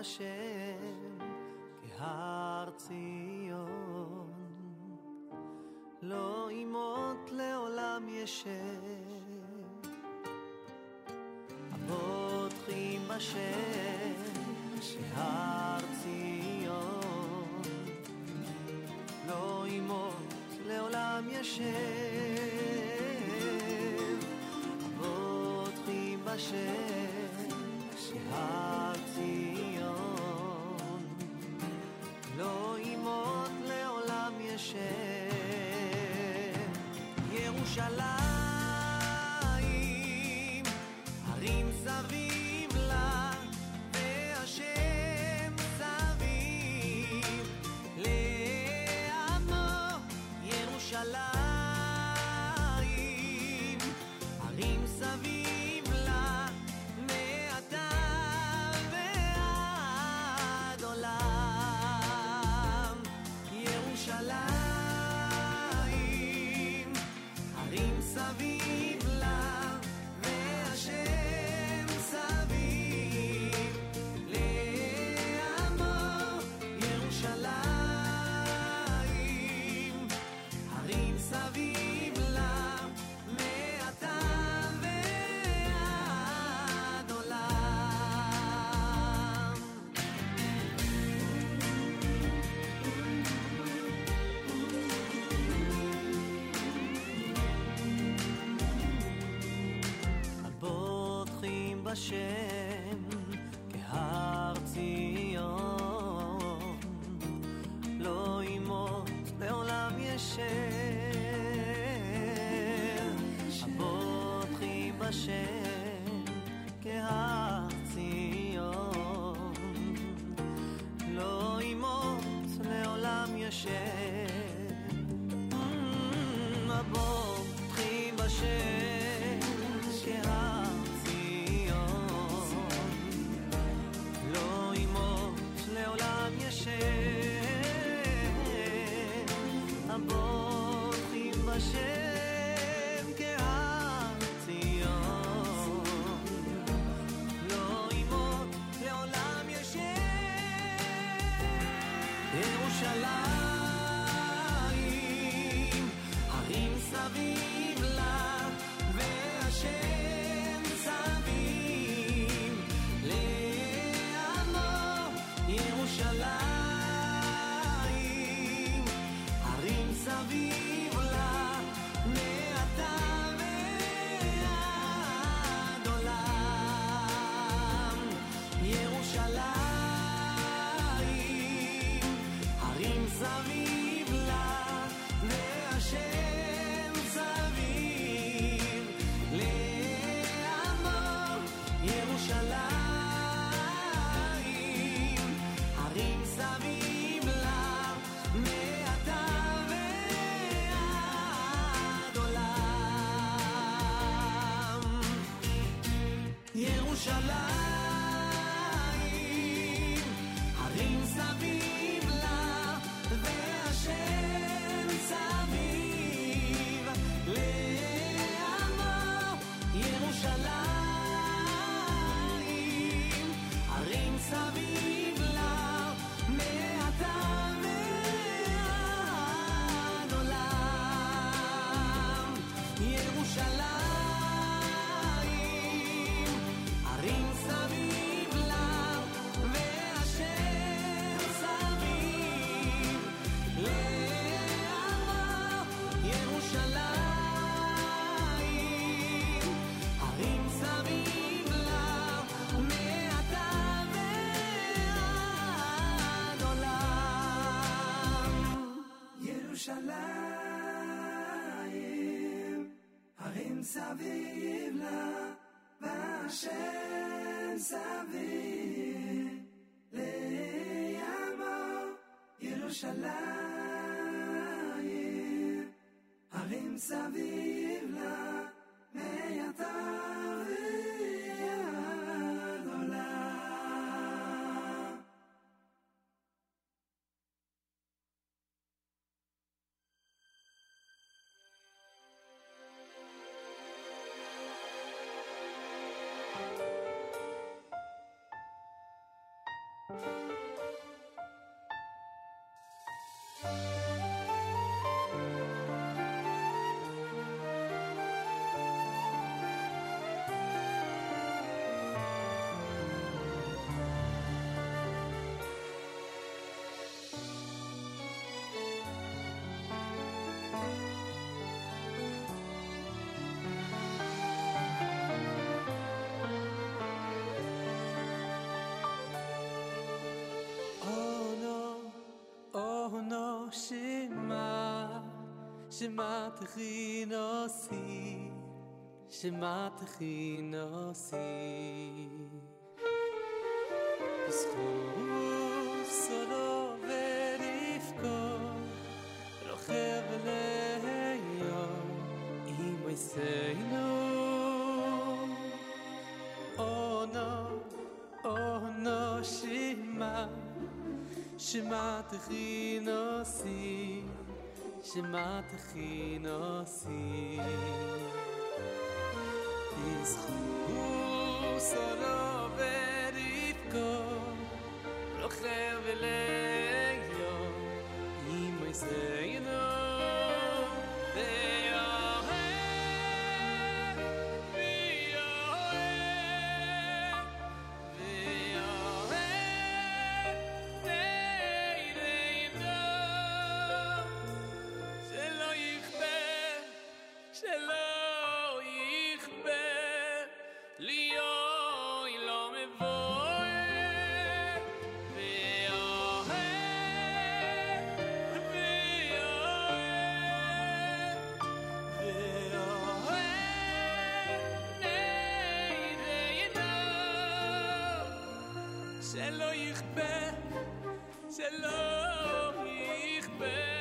השם כהר ציון, לא ימות לעולם ישב. הפותחים השם שהר ציון, לא ימות לעולם ישב. הפותחים השם שהר ציון inshallah. sa vie. שמע תחי נוסי שמע תחי נוסי. בזכות סולו ורבקו רוכב ליום עם מויסנו אונו אונו שמע שמע תחי נוסי. די מאַטחינאַסי איז היכע סערה וועט קומען אַכ ער וועל שלא יכפה, שלא יכפה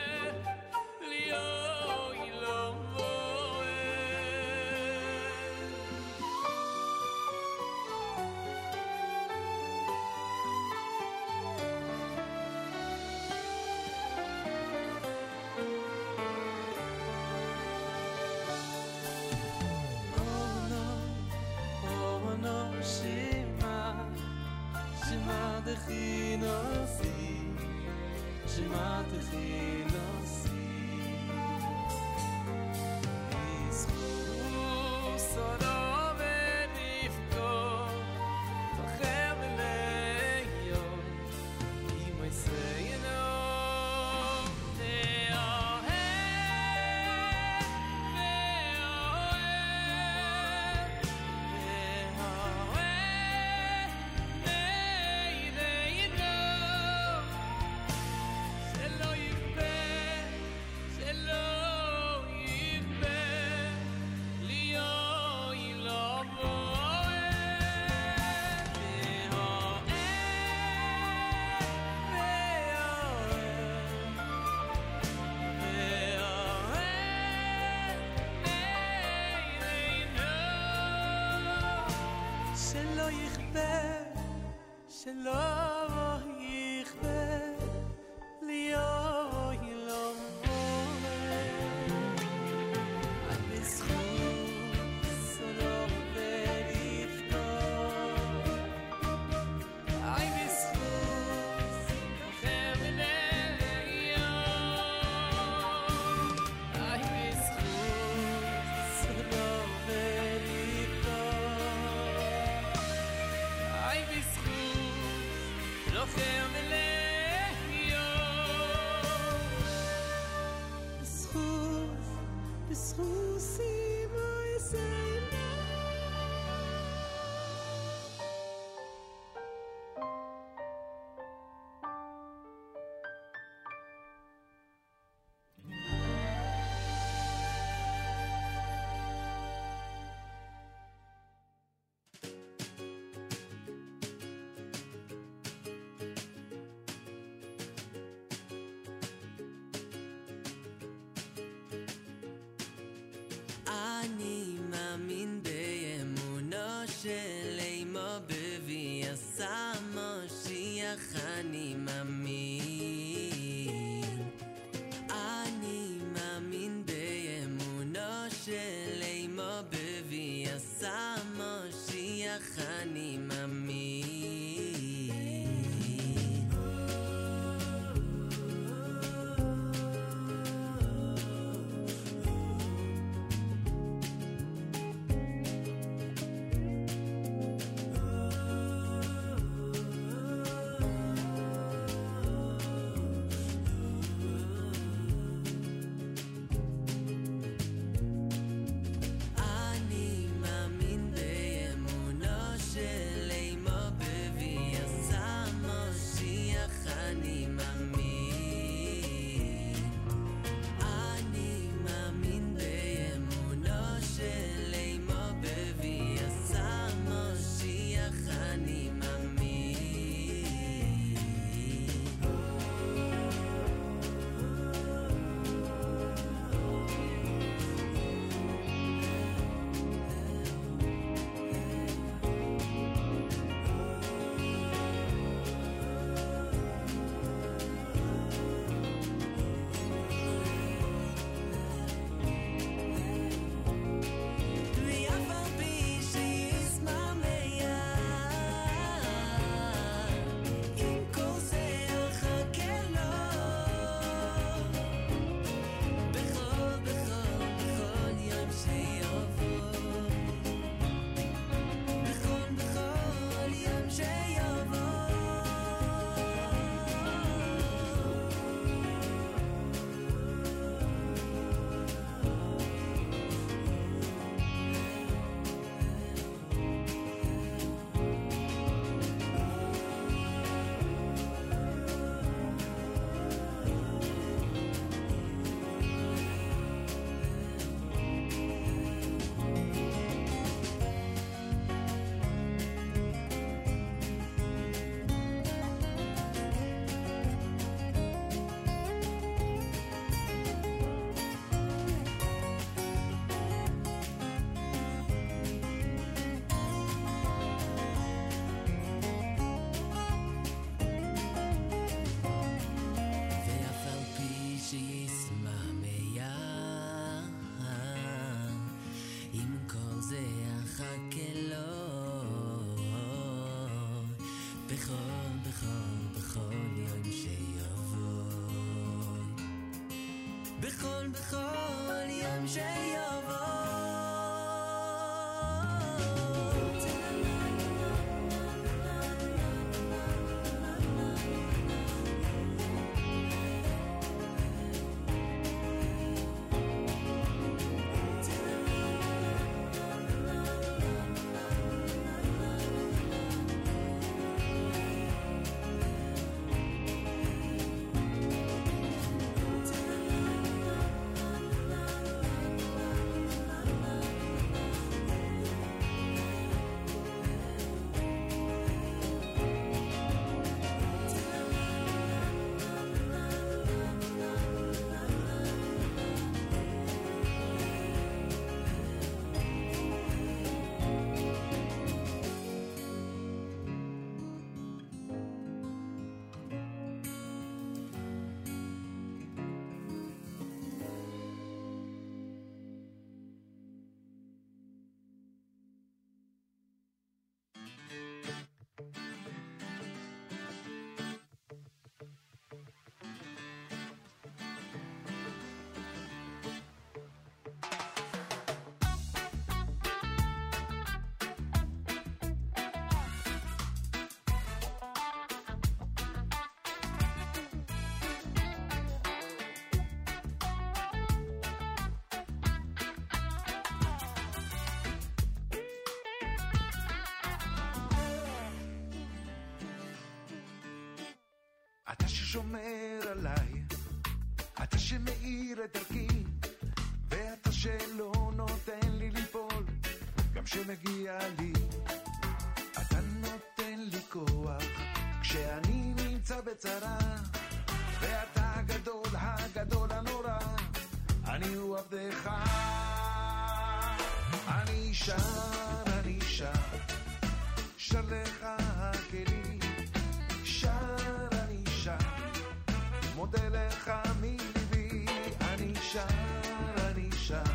בכל יום ש... ששומר עליי, אתה שמאיר את דרכי, ואתה שלא נותן לי ליפול, גם שמגיע לי. אתה נותן לי כוח, כשאני נמצא בצרה, ואתה הגדול, הגדול הנורא, אני הוא עבדך. אני שר, אני שר, שר לך מודה לך מליבי, אני שר, אני שר.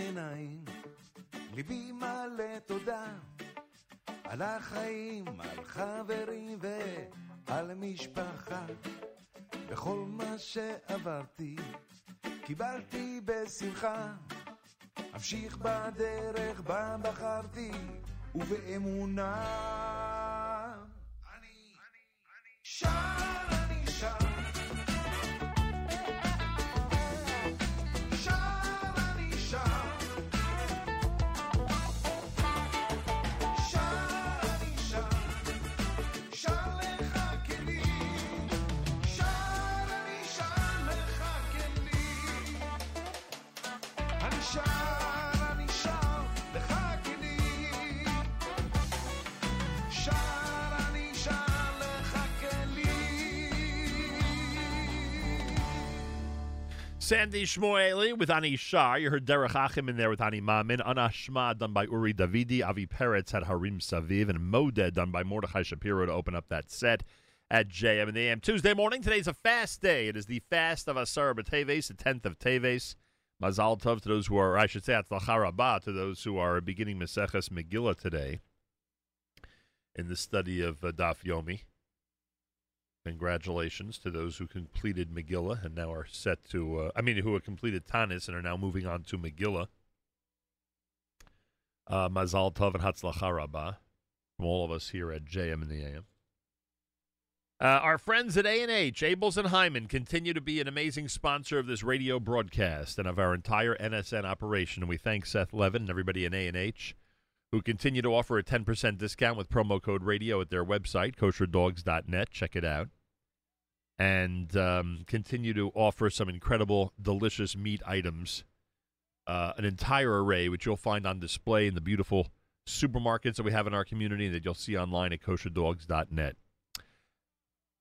העיניים, ליבי מלא תודה על החיים, על חברים ועל משפחה. בכל מה שעברתי, קיבלתי בשמחה. אמשיך בדרך בה בחרתי, ובאמונה. Sandy Shmueli with Ani Shar. You heard Derek Achim in there with Ani Mamin. Anashma done by Uri Davidi. Avi Peretz had Harim Saviv. And Moded done by Mordechai Shapiro to open up that set at JM and the AM. Tuesday morning. Today's a fast day. It is the fast of Asar Teves, the 10th of Teves. Mazal Tov to those who are, I should say, at the Harabah, to those who are beginning Meseches Megillah today in the study of uh, Daf Yomi. Congratulations to those who completed Megillah and now are set to, uh, I mean, who have completed Taanis and are now moving on to Megillah. Uh, Mazal Tov and Hatzlacha Rabbah from all of us here at JM and the AM. Uh, our friends at A&H, Abeles and Heymann, continue to be an amazing sponsor of this radio broadcast and of our entire NSN operation. And we thank Seth Levin and everybody in A&H who continue to offer a 10% discount with promo code radio at their website, kosherdogs.net. Check it out. And um, continue to offer some incredible, delicious meat items, uh, an entire array, which you'll find on display in the beautiful supermarkets that we have in our community and that you'll see online at kosherdogs.net.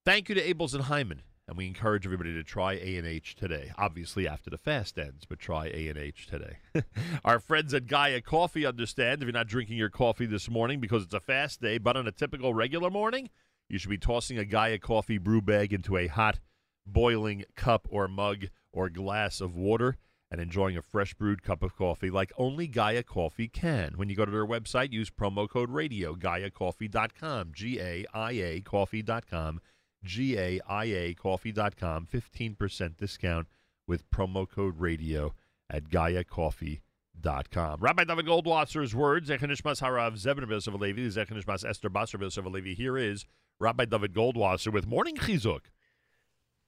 Thank you to Abeles and Heymann, and we encourage everybody to try A&H today. Obviously after the fast ends, but try A&H today. [LAUGHS] Our friends at Gaia Coffee understand if you're not drinking your coffee this morning because it's a fast day, but on a typical regular morning, you should be tossing a Gaia Coffee brew bag into a hot, boiling cup or mug or glass of water and enjoying a fresh brewed cup of coffee like only Gaia Coffee can. When you go to their website, use promo code radio, GaiaCoffee.com, G-A-I-A Coffee.com, G-A-I-A Coffee.com, 15% discount with promo code radio at GaiaCoffee.com. Rabbi Dovid Goldwasser's words, Zechanishmas Harav Zevin Yosef Alevi, Zechanishmas Esther Basar Yosef Alevi. Here is Rabbi David Goldwasser with Morning Chizuk.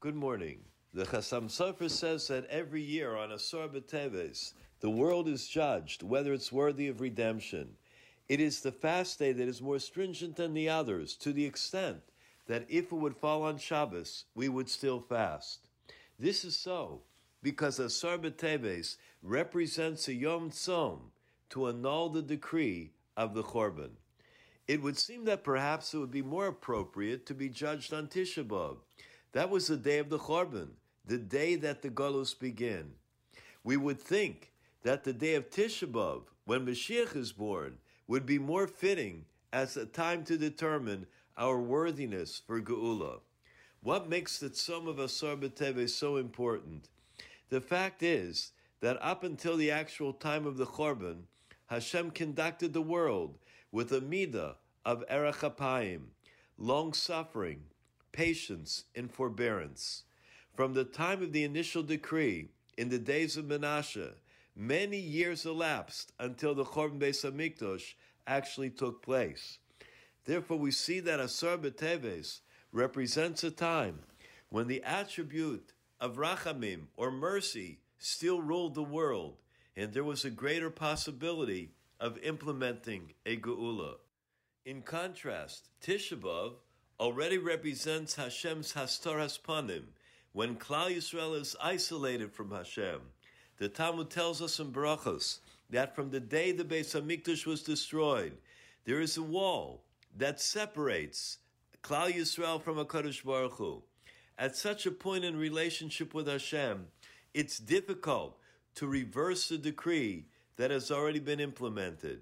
Good morning. The Chassam Sofer says that every year on Asar B'Teves, the world is judged whether it's worthy of redemption. It is the fast day that is more stringent than the others, to the extent that if it would fall on Shabbos, we would still fast. This is so because Asar B'Teves represents a Yom Tzom to annul the decree of the Chorban. It would seem that perhaps it would be more appropriate to be judged on Tisha B'Av. That was the day of the Chorban, the day that the Golus begin. We would think that the day of Tisha B'Av, when Mashiach is born, would be more fitting as a time to determine our worthiness for Geula. What makes the Tzom of Asar B'Teves so important? The fact is that up until the actual time of the Chorban, Hashem conducted the world with a midah of erech apayim, long suffering, patience, and forbearance. From the time of the initial decree, in the days of Menashe, many years elapsed until the Chorban Beis Hamikdash actually took place. Therefore, we see that Asar B'Teves represents a time when the attribute of Rachamim, or mercy, still ruled the world, and there was a greater possibility of implementing a Geula. In contrast, Tisha B'Av already represents Hashem's Hastoras Panim, when Klal Yisrael is isolated from Hashem. The Talmud tells us in Berachos that from the day the Beis Hamikdash was destroyed, there is a wall that separates Klal Yisrael from HaKadosh Baruch Hu. At such a point in relationship with Hashem, it's difficult to reverse the decree that has already been implemented.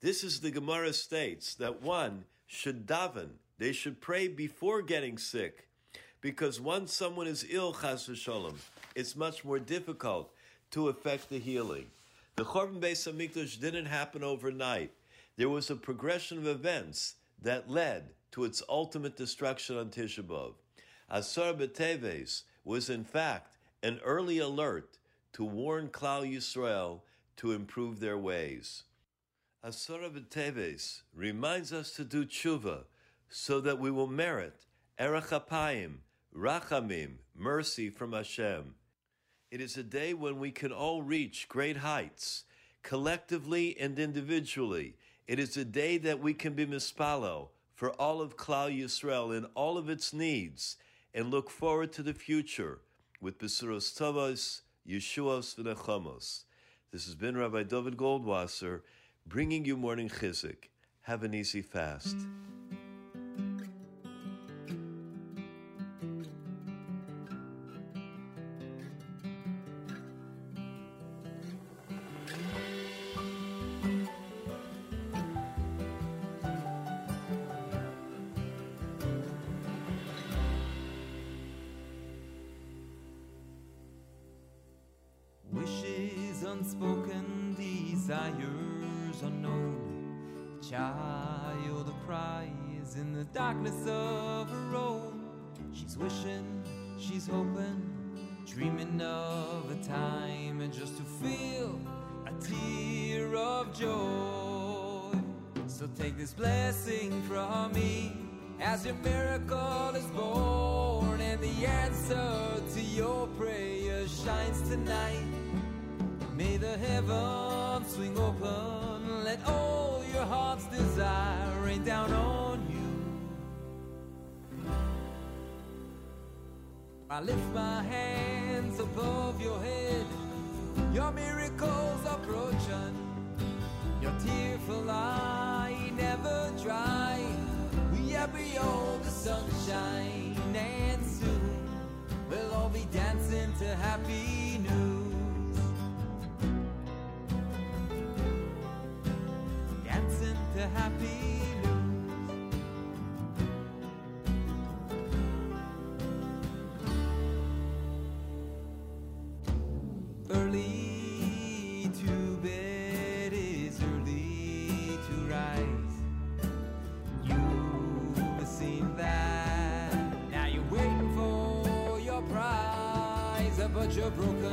This is the Gemara states that one should daven, they should pray before getting sick, because once someone is ill, chas v'sholem, it's much more difficult to effect the healing. The Chorban Beis Hamikdash didn't happen overnight. There was a progression of events that led to its ultimate destruction on Tisha B'Av. Asar B'Teves was in fact an early alert to warn Klal Yisrael to improve their ways. Asar B'Teves reminds us to do tshuva so that we will merit erech apayim, rachamim, mercy from Hashem. It is a day when we can all reach great heights, collectively and individually. It is a day that we can be mispalo for all of Klal Yisrael in all of its needs and look forward to the future with Besuros Tovos, Yeshuos, V'nechamos. This has been Rabbi Dovid Goldwasser bringing you Morning Chizuk. Have an easy fast.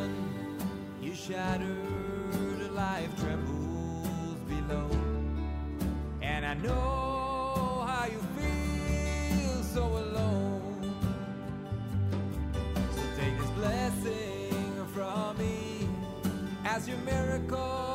Broken. You shattered, life trembles below. And I know how you feel so alone. So take this blessing from me as your miracle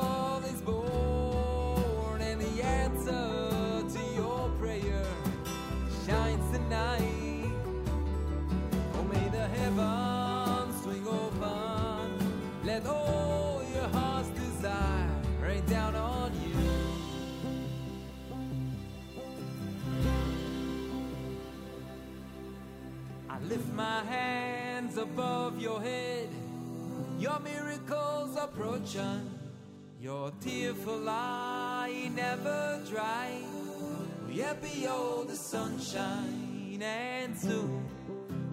my hands above your head. Your miracles approaching. Your tearful eye never dry. Yet behold the sunshine, and soon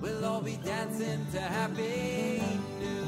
we'll all be dancing to happy news.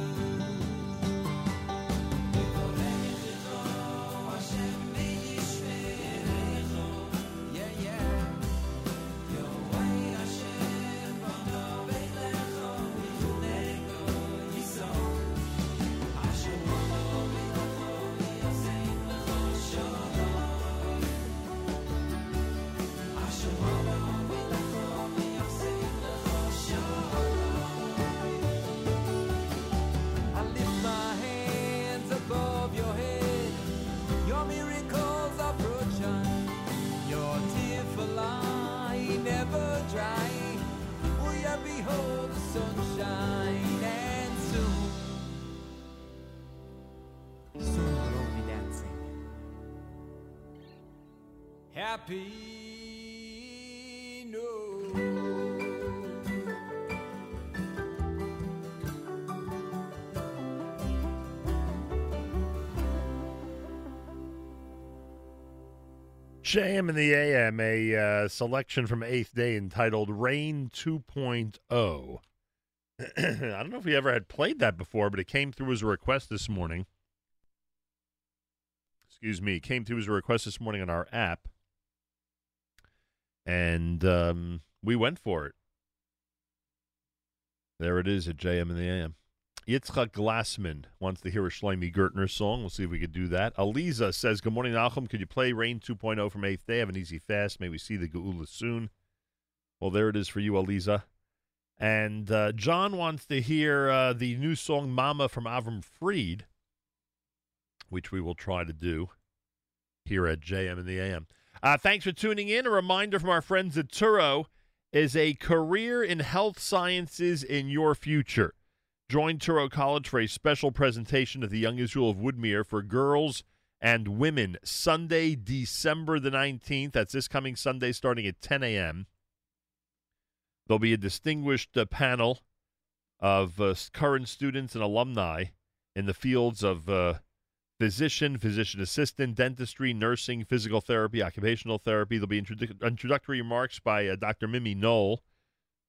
JM in the AM, a uh, selection from Eighth Day entitled Rain 2.0. [CLEARS THROAT] I don't know if we ever had played that before, but it came through as a request this morning. Excuse me, came through as a request this morning on our app. And um, we went for it. There it is at JM in the AM. Yitzchak Glassman wants to hear a Shlomi Gertner song. We'll see if we could do that. Aliza says, Good morning, Nachum. Could you play Rain 2.0 from 8th Day? Have an easy fast. May we see the Geula soon. Well, there it is for you, Aliza. And uh, John wants to hear uh, the new song Mama from Avram Fried, which we will try to do here at JM in the AM. Uh, thanks for tuning in. A reminder from our friends at Touro is a career in health sciences in your future. Join Touro College for a special presentation at the Young Israel of Woodmere for girls and women Sunday, December the 19th. That's this coming Sunday starting at 10 a.m. There'll be a distinguished uh, panel of uh, current students and alumni in the fields of uh, physician, physician assistant, dentistry, nursing, physical therapy, occupational therapy. There'll be introdu- introductory remarks by uh, Dr. Mimi Knoll,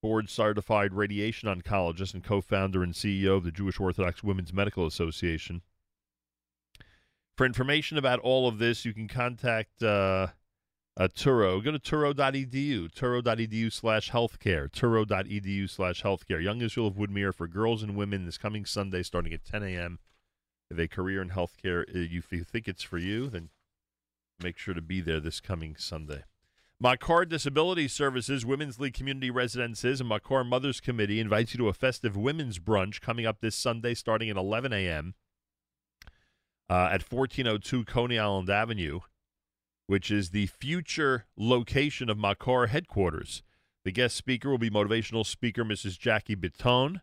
board certified radiation oncologist and co founder and CEO of the Jewish Orthodox Women's Medical Association. For information about all of this, you can contact uh, uh, Touro. Go to touro.edu, touro.edu slash healthcare, touro.edu slash healthcare. Young Israel of Woodmere for girls and women this coming Sunday starting at 10 a.m. If a career in healthcare, uh, if you think it's for you, then make sure to be there this coming Sunday. Makor Disability Services, Women's League Community Residences, and Makor Mothers Committee invites you to a festive women's brunch coming up this Sunday starting at 11 a.m. Uh, at 1402 Coney Island Avenue, which is the future location of Makor headquarters. The guest speaker will be motivational speaker Mrs. Jackie Bitone.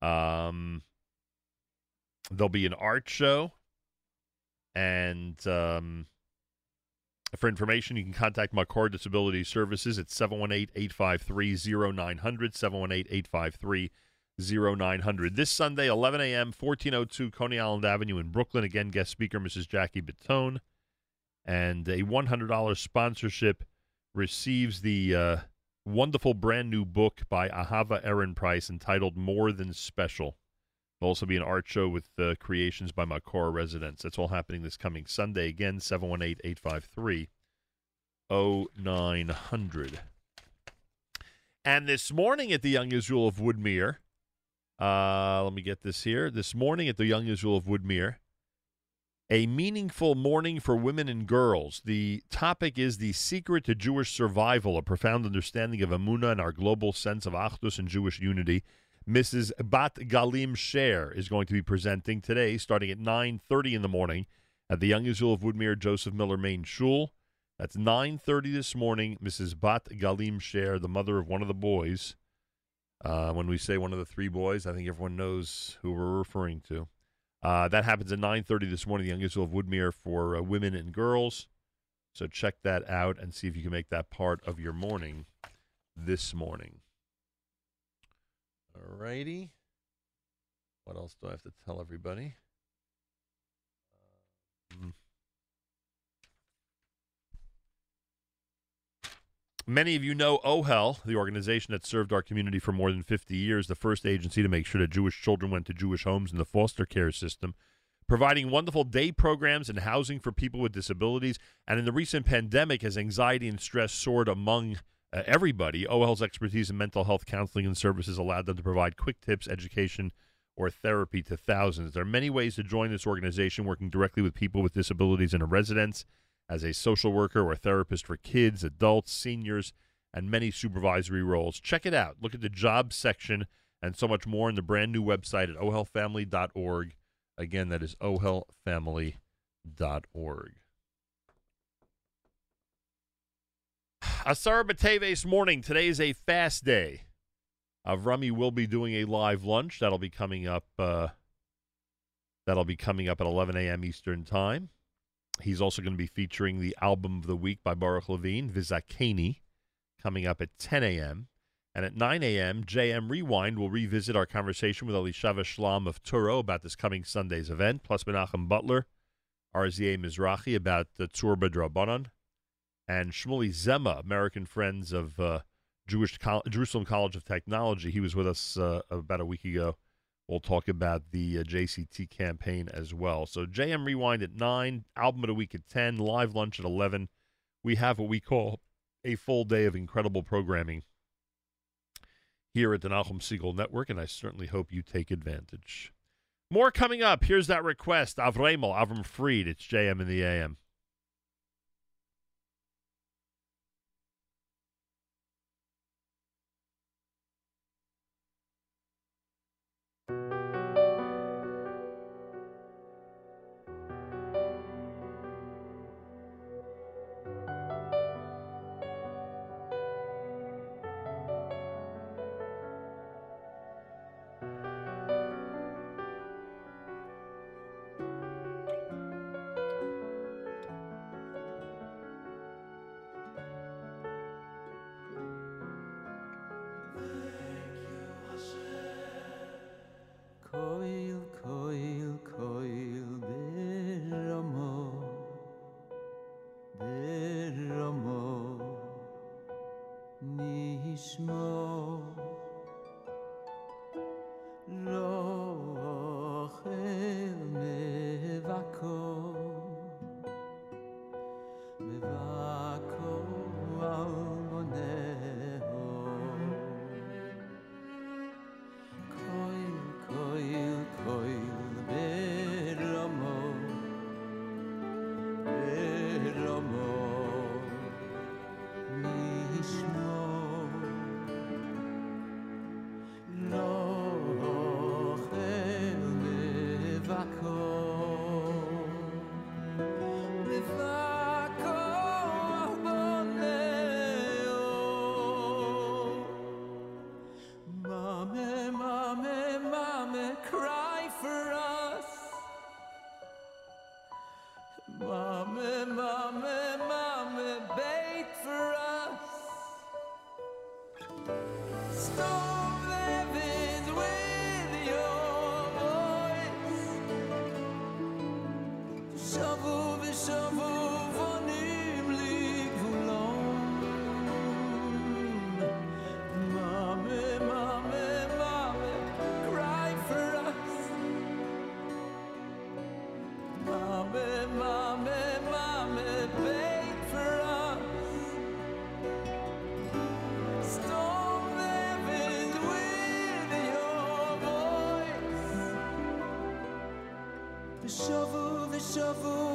Um, there'll be an art show, and um, for information, you can contact Makor Disability Services at 718-853-0900, 718-853-0900. This Sunday, 11 a.m., 1402 Coney Island Avenue in Brooklyn. Again, guest speaker Mrs. Jackie Bitone. And a $100 sponsorship receives the uh, wonderful brand new book by Ahava Aaron Price entitled More Than Special. There'll also be an art show with uh, creations by Makor residents. That's all happening this coming Sunday. Again, 718 853 0900. And this morning at the Young Israel of Woodmere, uh, let me get this here. This morning at the Young Israel of Woodmere, a meaningful morning for women and girls. The topic is the secret to Jewish survival, a profound understanding of Amunah and our global sense of Achdus and Jewish unity. Mrs. Bat Galim Shaer is going to be presenting today, starting at 9.30 in the morning at the Young Israel of Woodmere Joseph Miller Main Shul. That's 9.30 this morning. Mrs. Bat Galim Shaer, the mother of one of the boys. Uh, when we say one of the three boys, I think everyone knows who we're referring to. Uh, that happens at 9.30 this morning, the Young Israel of Woodmere for uh, women and girls. So check that out and see if you can make that part of your morning this morning. Righty. What else do I have to tell everybody? Um, Many of you know OHEL, the organization that served our community for more than 50 years, the first agency to make sure that Jewish children went to Jewish homes in the foster care system, providing wonderful day programs and housing for people with disabilities. And in the recent pandemic, as anxiety and stress soared among uh, everybody, OHEL's expertise in mental health counseling and services allowed them to provide quick tips, education, or therapy to thousands. There are many ways to join this organization, working directly with people with disabilities in a residence as a social worker or therapist for kids, adults, seniors, and many supervisory roles. Check it out. Look at the jobs section and so much more in the brand new website at ohelfamily.org. Again, that is ohelfamily.org. Asar B'Teves morning. Today is a fast day. Avrami will be doing a live lunch. That'll be coming up. Uh, that'll be coming up at 11 a.m. Eastern time. He's also going to be featuring the album of the week by Baruch Levine, Vizakeni, coming up at 10 a.m. And at 9 a.m., JM Rewind will revisit our conversation with Elishava Shlam of Touro about this coming Sunday's event, plus Menachem Butler, RZA Mizrahi about the Tzur B'Drabanan, and Shmuley Zema, American Friends of uh, Jewish Col- Jerusalem College of Technology. He was with us uh, about a week ago. We'll talk about the uh, JCT campaign as well. So JM Rewind at 9, album of the week at 10, live lunch at 11. We have what we call a full day of incredible programming here at the Nachum Segal Network, and I certainly hope you take advantage. More coming up. Here's that request. Avremel, Avram Fried. It's JM in the AM. shuffle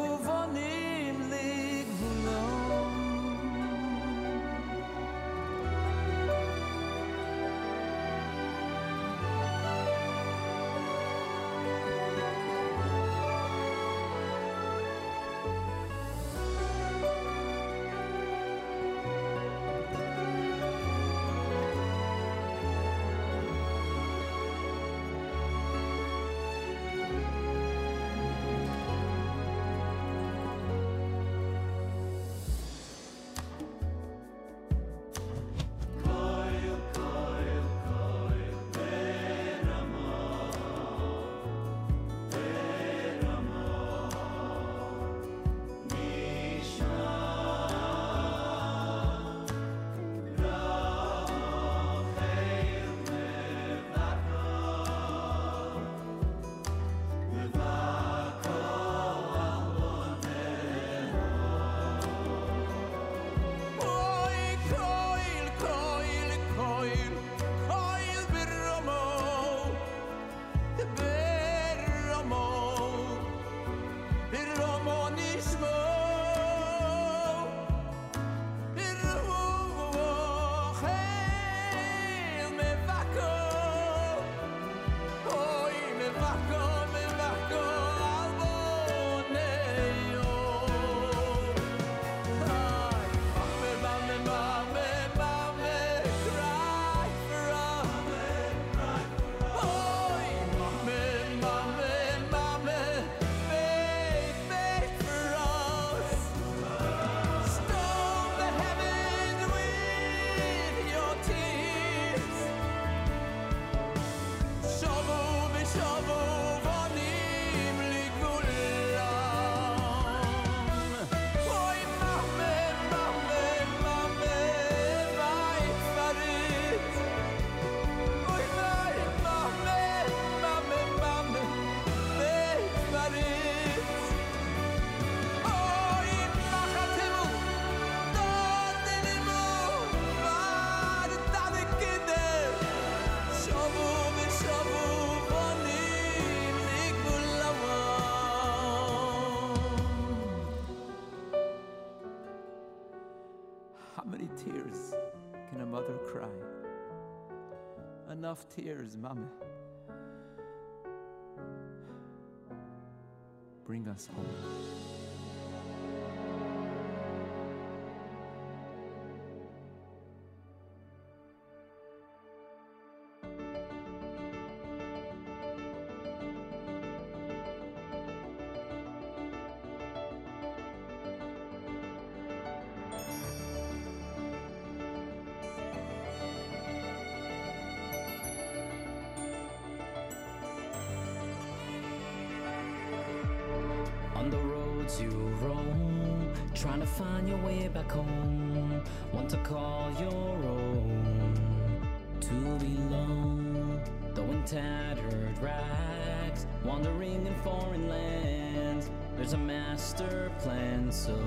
enough tears, Mama. Bring us home. Trying to find your way back home. Want to call your own. To belong. Though in tattered rags Wandering in foreign lands. There's a master plan So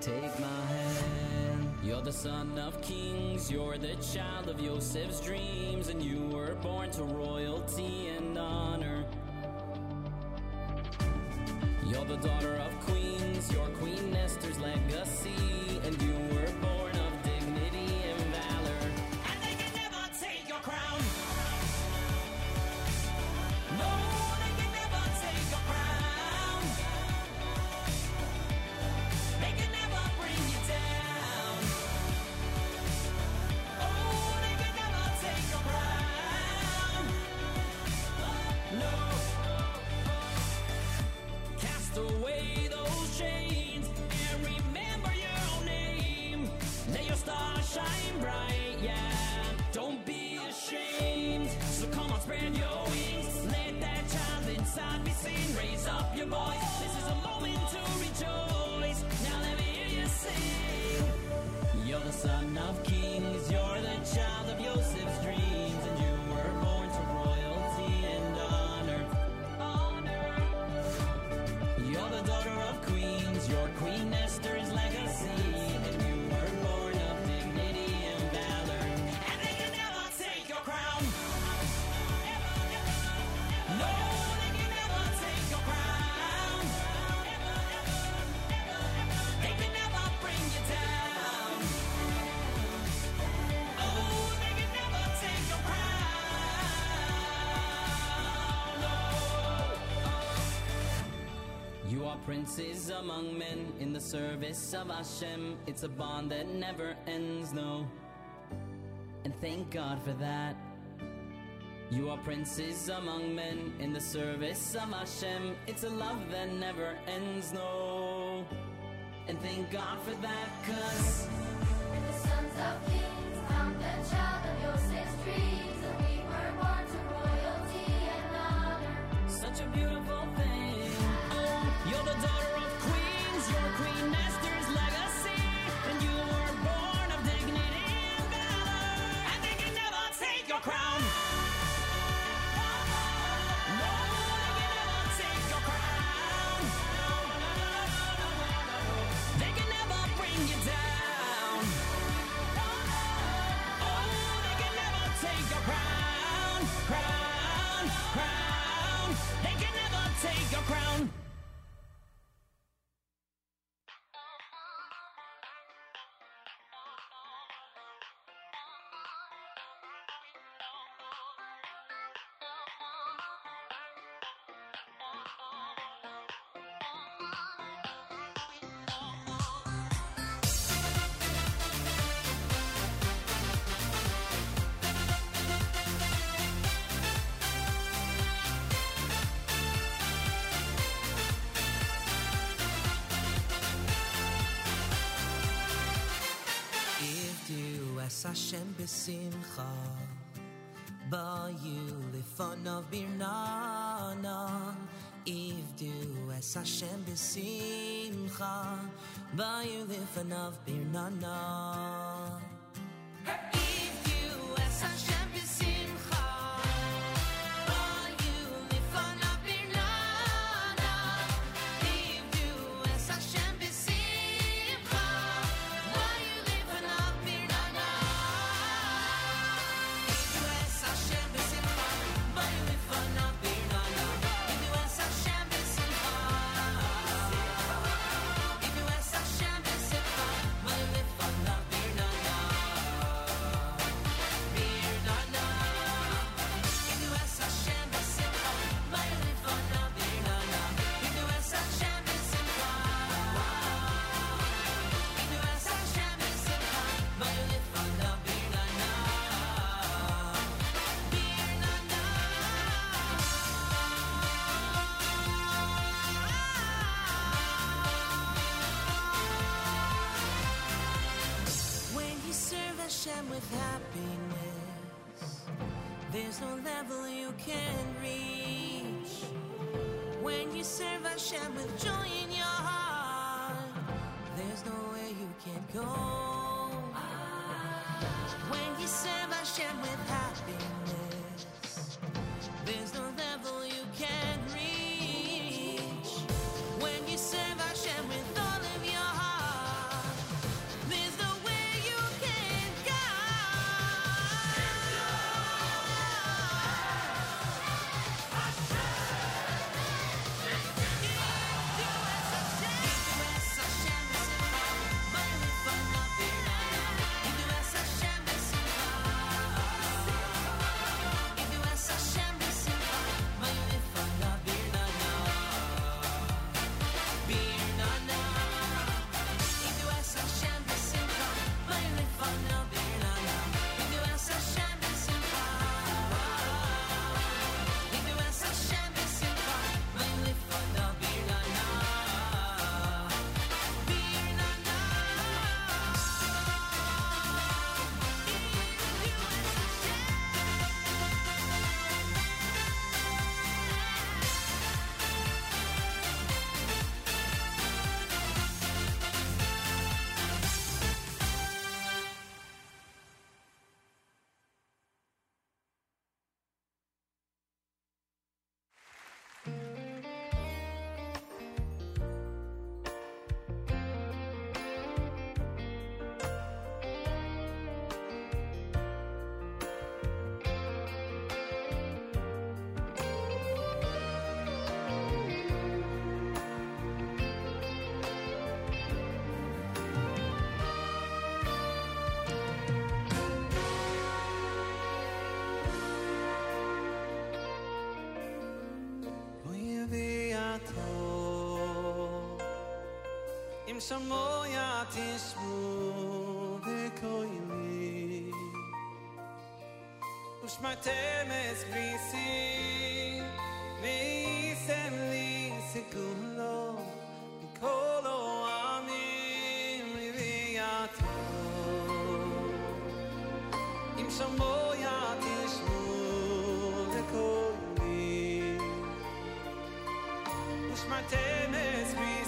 take my hand. You're the son of kings You're the child of Joseph's dreams And you were born to royalty and honor. the daughter of queens, your Queen Esther's legacy, and you princes among men in the service of Hashem. It's a bond that never ends, no. And thank God for that. You are princes among men in the service of Hashem. It's a love that never ends, no. And thank God for that, cause. The sons of kings found the child on Joseph's dream. Hashem besimcha. Bayu lefonov birnana. Ivdu es Hashem besimcha. Bayu lefonov birnana. Ivdu es Hashem som moja ti smude koji mi Ushma temes brisi Veisem li segulo Mikolo amim liviato Im som moja ti smude koji mi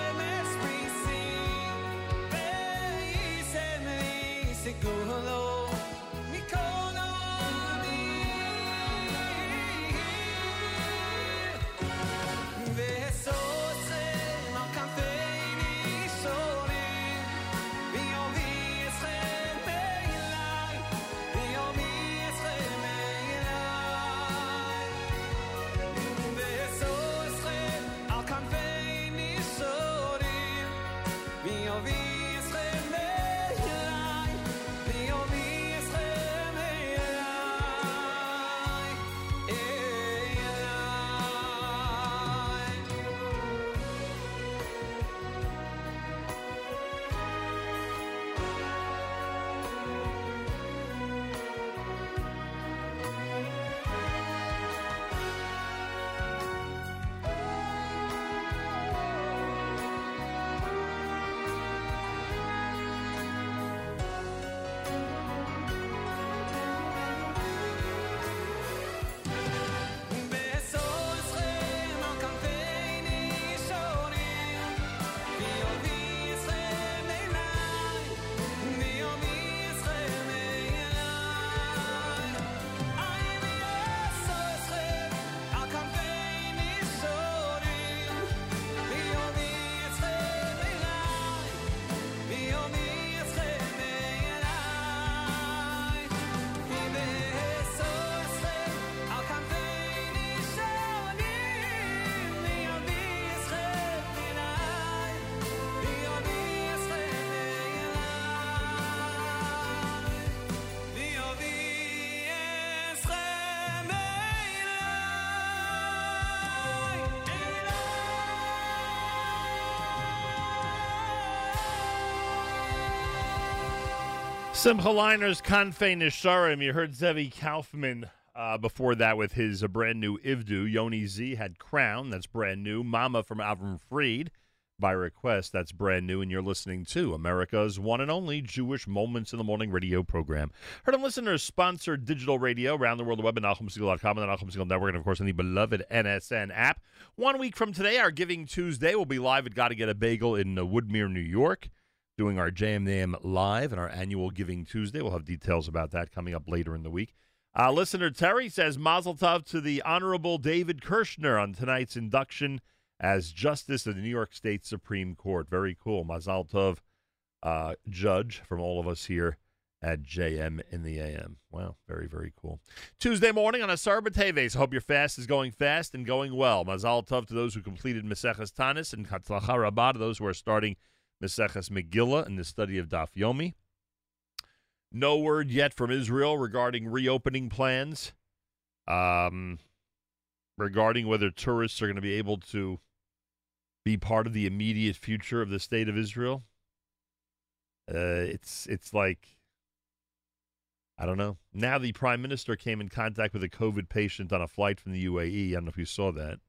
Simcha Leiner's Kanfei Nisharim. You heard Zevi Kaufman uh, before that with his uh, brand new Ivdu. Yoni Z had Crown. That's brand new. Mama from Avram Fried by request. That's brand new. And you're listening to America's one and only Jewish Moments in the Morning radio program. Heard on listeners sponsored digital radio around the world, the web at NachumSegal.com and the Segal Network, and of course on the beloved NSN app. One week from today, our Giving Tuesday will be live at Gotta Get a Bagel in uh, Woodmere, New York doing our JMNAM live and our annual Giving Tuesday. We'll have details about that coming up later in the week. Uh, listener Terry says Mazel Tov to the Honorable David Kirshner on tonight's induction as Justice of the New York State Supreme Court. Very cool. Mazel Tov, uh, Judge, from all of us here at JM in the AM. Wow, very, very cool. Tuesday morning on Asar B'Teves. Hope your fast is going fast and going well. Mazal Tov to those who completed Meseches Taanis and Hatzlacha Rabbah to those who are starting Meseches Megillah and the study of Daf Yomi. No word yet from Israel regarding reopening plans, um, regarding whether tourists are going to be able to be part of the immediate future of the state of Israel. Uh, it's it's like I don't know. Now the prime minister came in contact with a COVID patient on a flight from the UAE. I don't know if you saw that.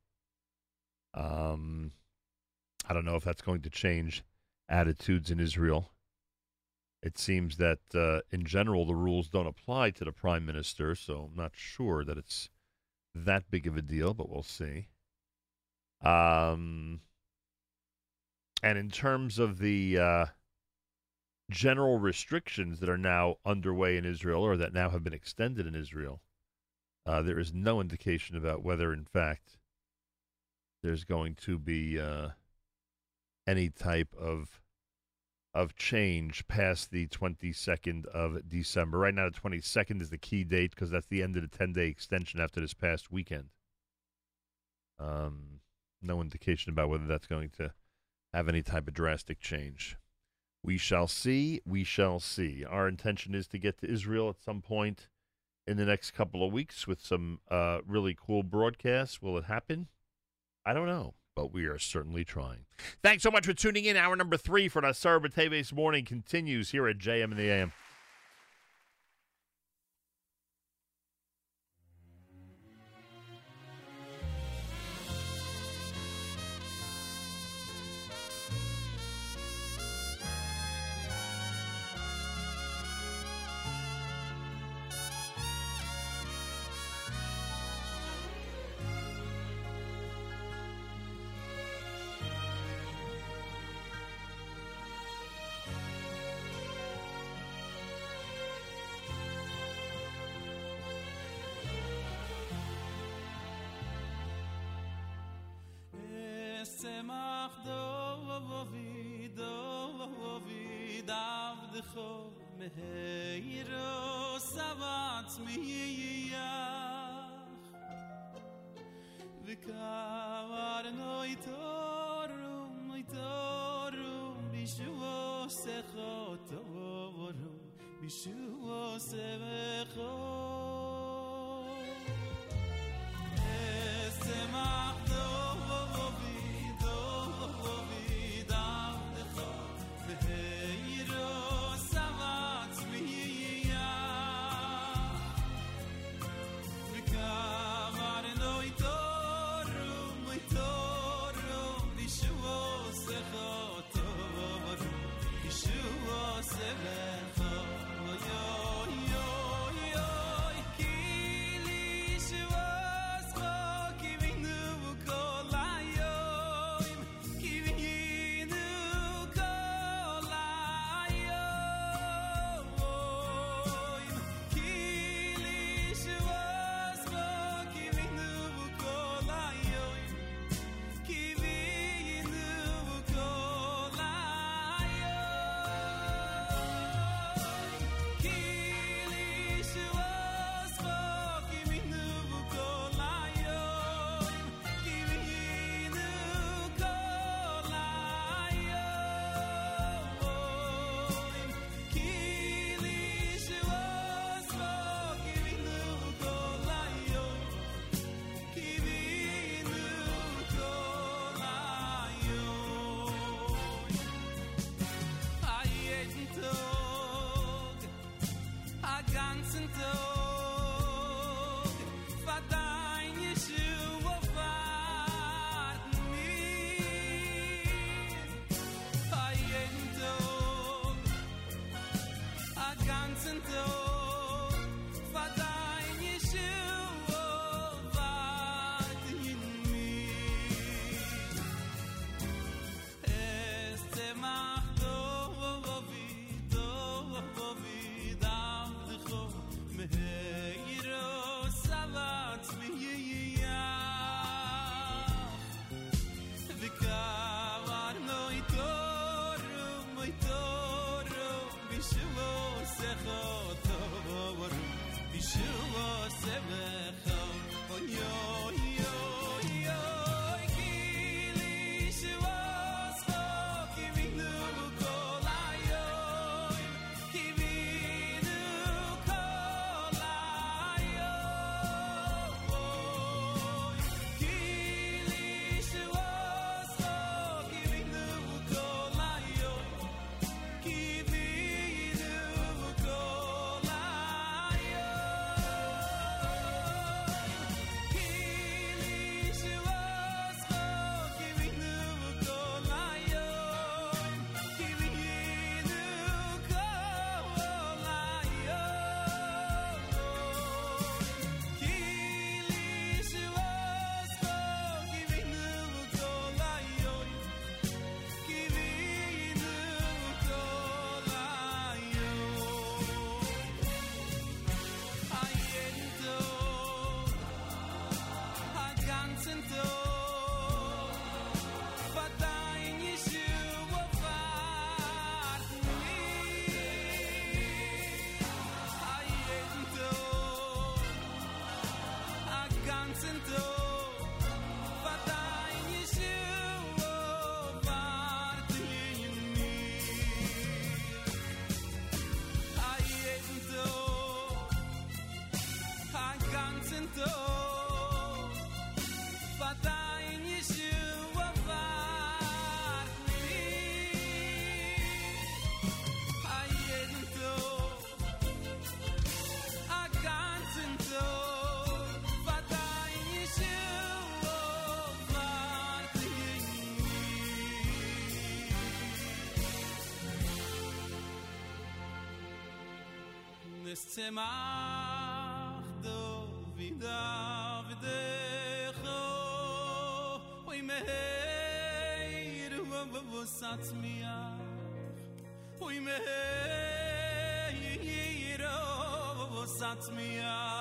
Um, I don't know if that's going to change attitudes in Israel. It seems that uh, in general the rules don't apply to the prime minister, so I'm not sure that it's that big of a deal, but we'll see. Um, and in terms of the uh, general restrictions that are now underway in Israel or that now have been extended in Israel, uh, there is no indication about whether, in fact, there's going to be uh, any type of of change past the 22nd of December. Right now, the 22nd is the key date because that's the end of the 10 day extension after this past weekend. Um, no indication about whether that's going to have any type of drastic change. We shall see. We shall see. Our intention is to get to Israel at some point in the next couple of weeks with some uh, really cool broadcasts. Will it happen? I don't know, but we are certainly trying. Thanks so much for tuning in. Hour number three for Nasar B'Teves Morning continues here at JM and the AM. צמח דו וידע ודכו אוי מהיר ובבוס עצמיח אוי מהיר ובבוס עצמיח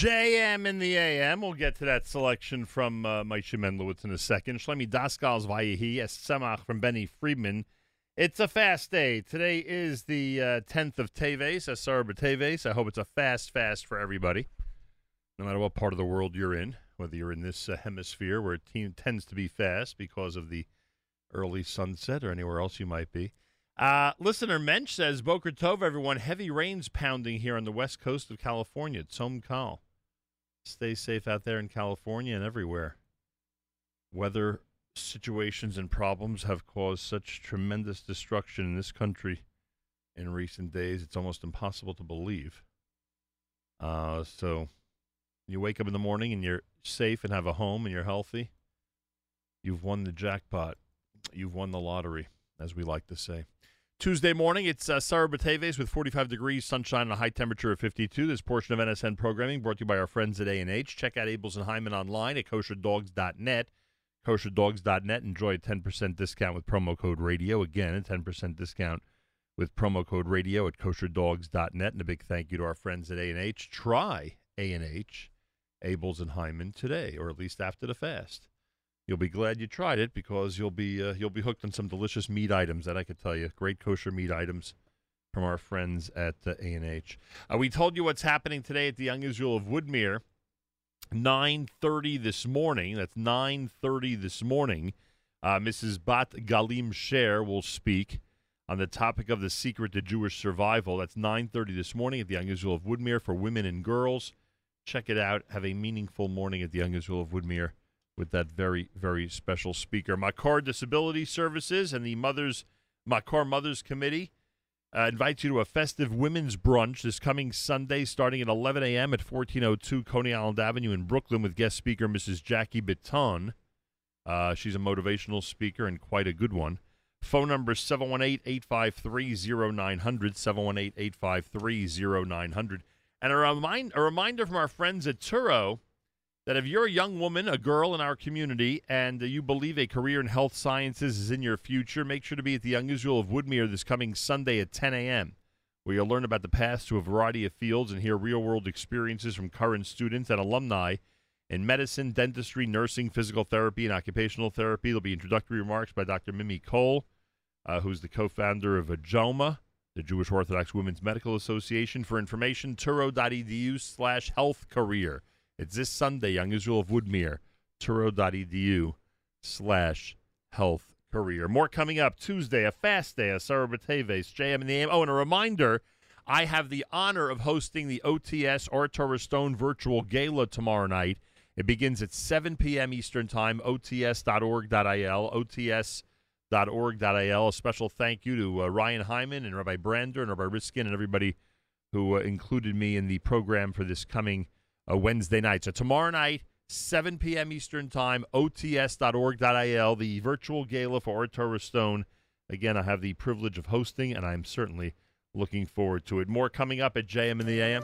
JM in the AM. We'll get to that selection from uh, Moshe Menlowitz in a second. Shlomi Daskal's Vayehi, Semach from Benny Friedman. It's a fast day. Today is the uh, 10th of Teves, Asar Teves. I hope it's a fast fast for everybody, no matter what part of the world you're in, whether you're in this uh, hemisphere where it te- tends to be fast because of the early sunset or anywhere else you might be. Uh, listener Mensch says, Boker Tov, everyone. Heavy rains pounding here on the west coast of California. Tzom Kal. Stay safe out there in California and everywhere. Weather situations and problems have caused such tremendous destruction in this country in recent days, it's almost impossible to believe. Uh, so you wake up in the morning and you're safe and have a home and you're healthy, you've won the jackpot. You've won the lottery. as we like to say. Tuesday morning, it's uh, Sarah B'Teves with 45 degrees, sunshine, and a high temperature of 52. This portion of NSN programming brought to you by our friends at A&H. Check out Abeles and Heymann online at kosherdogs.net. Kosherdogs.net. Enjoy a 10% discount with promo code radio. Again, a 10% discount with promo code radio at kosherdogs.net. And a big thank you to our friends at A&H. Try A&H, Abels and Hyman today, or at least after the fast. You'll be glad you tried it because you'll be uh, you'll be hooked on some delicious meat items that I could tell you. Great kosher meat items from our friends at uh, A&H. Uh, we told you what's happening today at the Young Israel of Woodmere. 9:30 this morning. That's 9:30 this morning. Uh, Mrs. Bat Galim Sher will speak on the topic of the secret to Jewish survival. That's 9:30 this morning at the Young Israel of Woodmere for women and girls. Check it out. Have a meaningful morning at the Young Israel of Woodmere with that very, very special speaker. Makor Disability Services and the Mothers Makor Mothers Committee uh, invites you to a festive women's brunch this coming Sunday, starting at 11 a.m. at 1402 Coney Island Avenue in Brooklyn, with guest speaker Mrs. Jackie Baton. Uh, she's a motivational speaker and quite a good one. Phone number 718 853 0900. 718 853 0900. And a, remind, a reminder from our friends at Touro that if you're a young woman, a girl in our community, and you believe a career in health sciences is in your future, make sure to be at the Israel of Woodmere this coming Sunday at 10 a.m., where you'll learn about the paths to a variety of fields and hear real world experiences from current students and alumni in medicine, dentistry, nursing, physical therapy, and occupational therapy. There'll be introductory remarks by Dr. Mimi Cole, uh, who's the co founder of JOMA, the Jewish Orthodox Women's Medical Association. For information, touro.edu slash health career. It's this Sunday, Young Israel of Woodmere, touro.edu slash health career. More coming up Tuesday, a fast day, Asarah B'Teves, JM in the AM. Oh, and a reminder, I have the honor of hosting the OTS or Torah Stone virtual gala tomorrow night. It begins at 7 p.m. Eastern Time, ots.org.il, ots.org.il. A special thank you to uh, Ryan Hyman and Rabbi Brander and Rabbi Riskin and everybody who uh, included me in the program for this coming uh, Wednesday night. So tomorrow night, 7 p.m. Eastern Time, ots.org.il, the virtual gala for Torah Stone. Again, I have the privilege of hosting, and I'm certainly looking forward to it. More coming up at JM in the AM.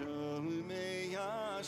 Shomei ya,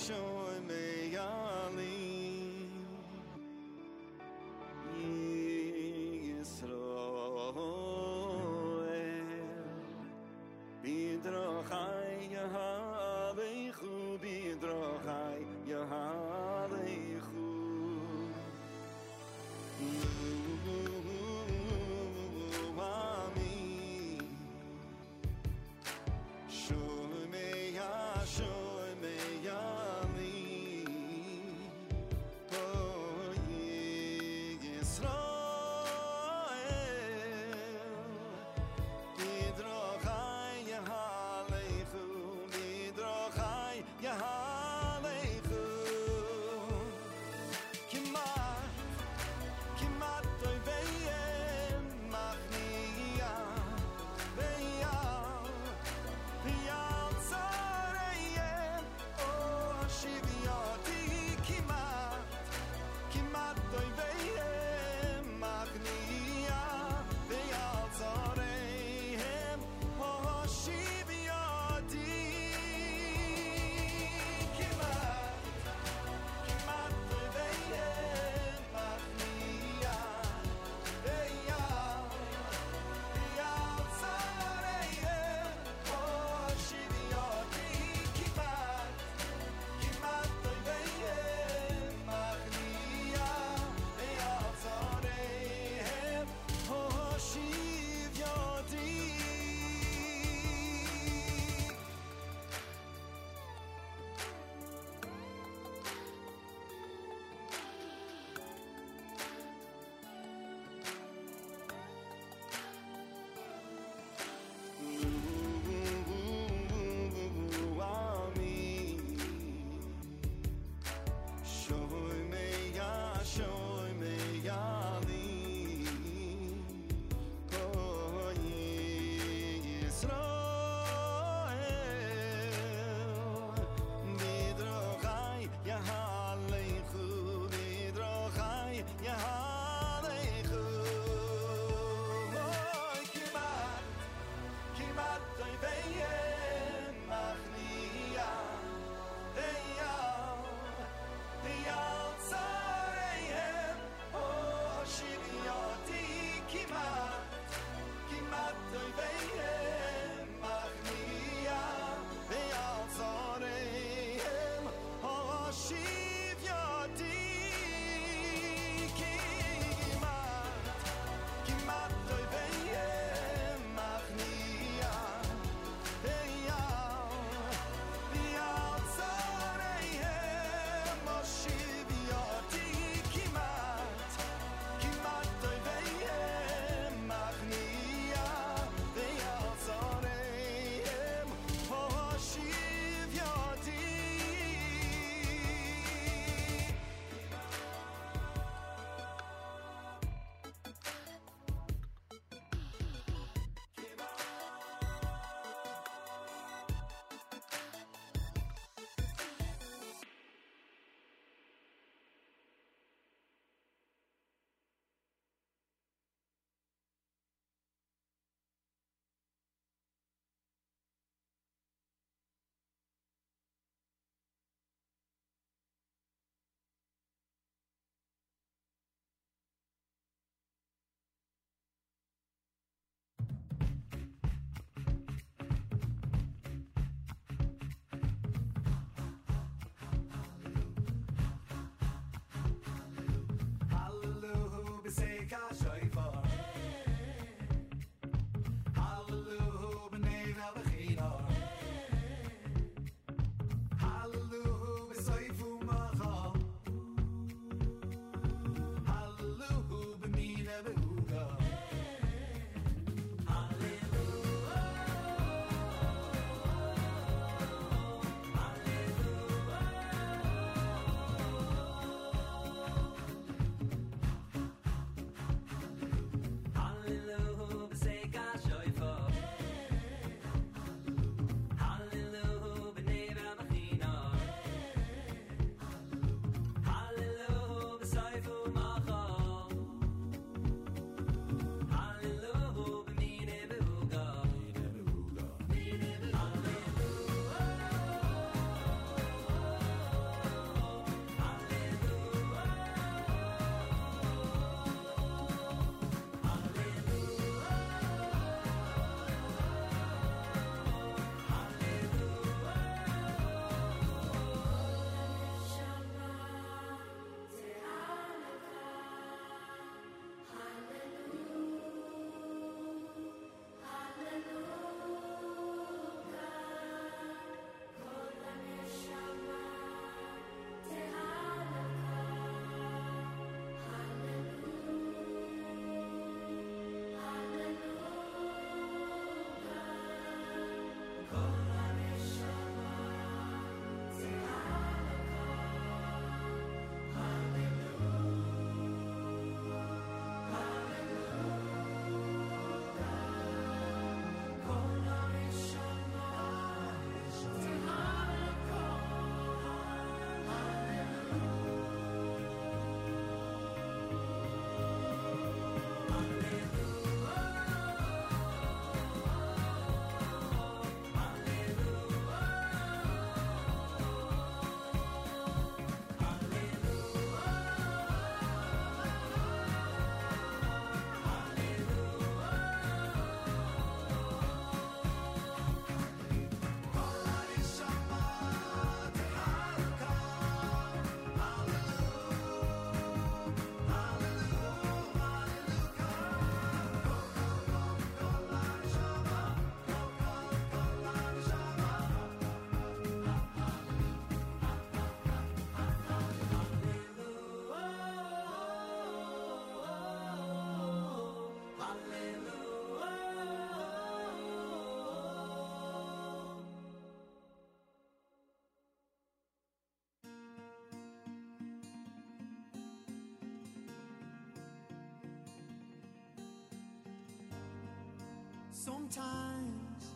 Sometimes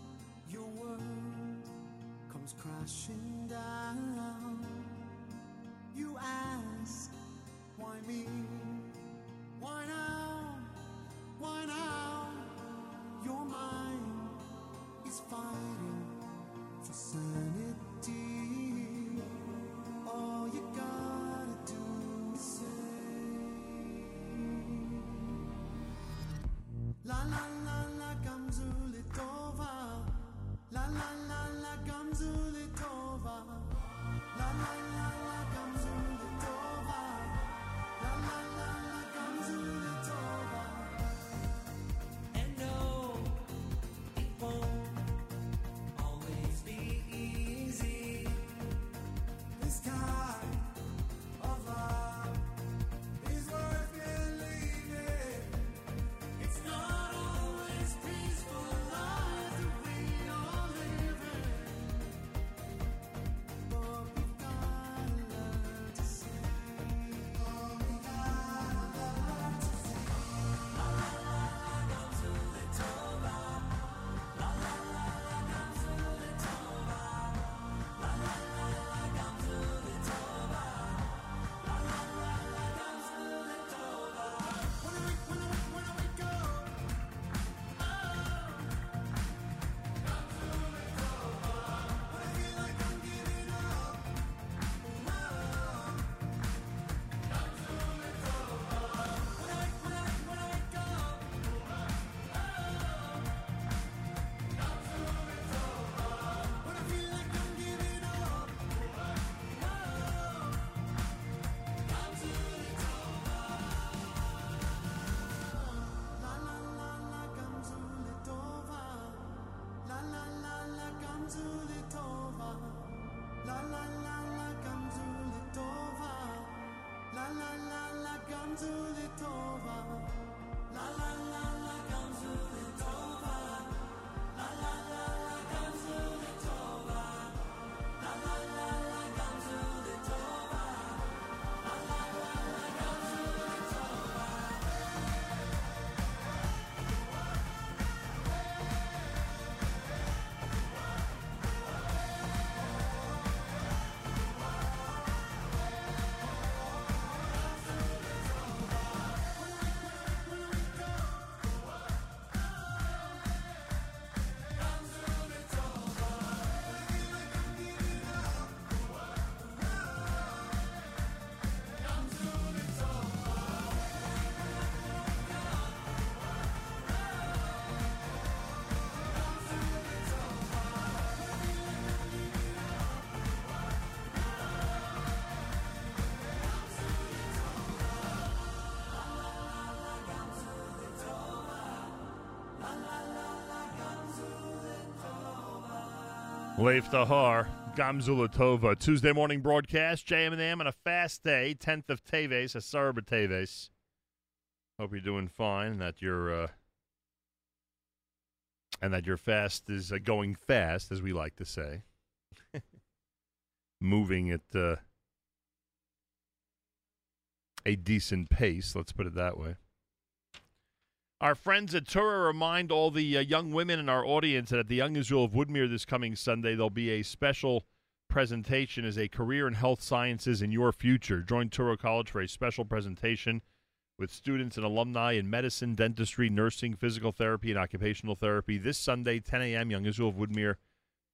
your world comes crashing down. You ask, why me? Why now? Why now? Your mind is fighting to Leif Tahar, Gamzulatova. Tuesday morning broadcast, JM&M on a fast day, 10th of Teves, Asar Teves. Hope you're doing fine and that your uh, and that your fast is uh, going fast, as we like to say. [LAUGHS] Moving at uh, a decent pace, let's put it that way. Our friends at Touro remind all the uh, young women in our audience that at the Young Israel of Woodmere this coming Sunday, there'll be a special presentation as a career in health sciences in your future. Join Touro College for a special presentation with students and alumni in medicine, dentistry, nursing, physical therapy, and occupational therapy this Sunday, 10 a.m., Young Israel of Woodmere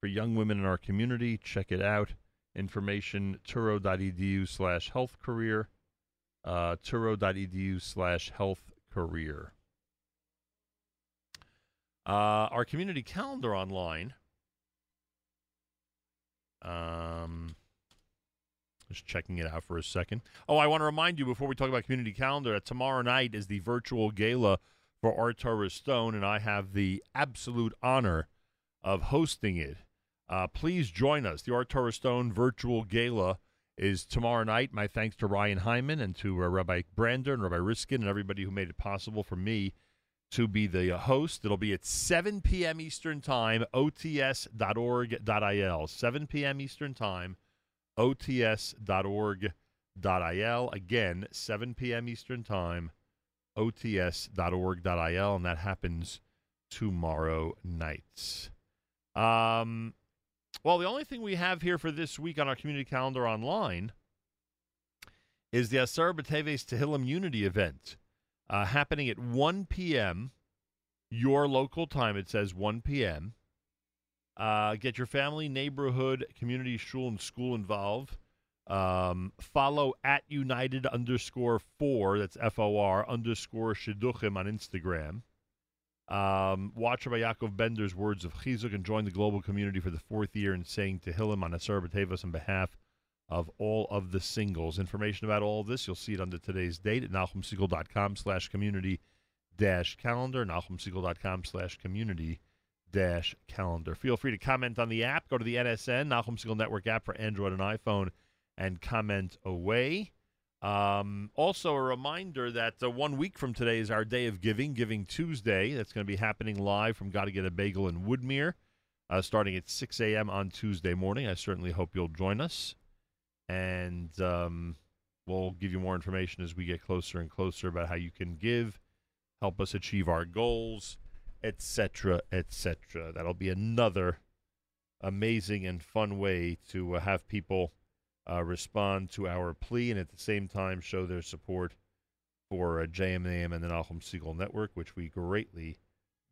for young women in our community. Check it out. Information, touro.edu slash health career, uh, touro.edu slash health career. Uh, our community calendar online. Um, just checking it out for a second. Oh, I want to remind you before we talk about community calendar that tomorrow night is the virtual gala for Ohr Torah Stone, and I have the absolute honor of hosting it. Uh, please join us. The Ohr Torah Stone virtual gala is tomorrow night. My thanks to Ryan Hyman and to uh, Rabbi Brander and Rabbi Riskin and everybody who made it possible for me to be the host. It'll be at 7 p.m. Eastern Time, ots.org.il. 7 p.m. Eastern Time, ots.org.il. Again, 7 p.m. Eastern Time, ots.org.il. And that happens tomorrow night. Um, well, the only thing we have here for this week on our community calendar online is the Asar B'Teves Tehillim Unity event uh, happening at 1 p.m. Your local time, it says 1 p.m. Uh, get your family, neighborhood, community, shul, and school involved. Um, follow at United underscore four, that's F O R underscore Shidduchim on Instagram. Um, watch Rabbi Yaakov Bender's words of Chizuk and join the global community for the fourth year in saying Tehillim on Asar B'Teves on behalf of all of the singles. Information about all of this, you'll see it under today's date at NachumSegal.com slash community dash calendar, NachumSegal.com slash community dash calendar. Feel free to comment on the app. Go to the NSN, Nachum Segal Network app for Android and iPhone, and comment away. Um, also, a reminder that uh, one week from today is our day of giving, Giving Tuesday. That's going to be happening live from Gotta Get a Bagel in Woodmere, uh, starting at 6 a.m. on Tuesday morning. I certainly hope you'll join us. And um, we'll give you more information as we get closer and closer about how you can give, help us achieve our goals, etc., etc. That'll be another amazing and fun way to uh, have people uh, respond to our plea and at the same time show their support for uh, JMAM and the Nachum Segal Network, which we greatly,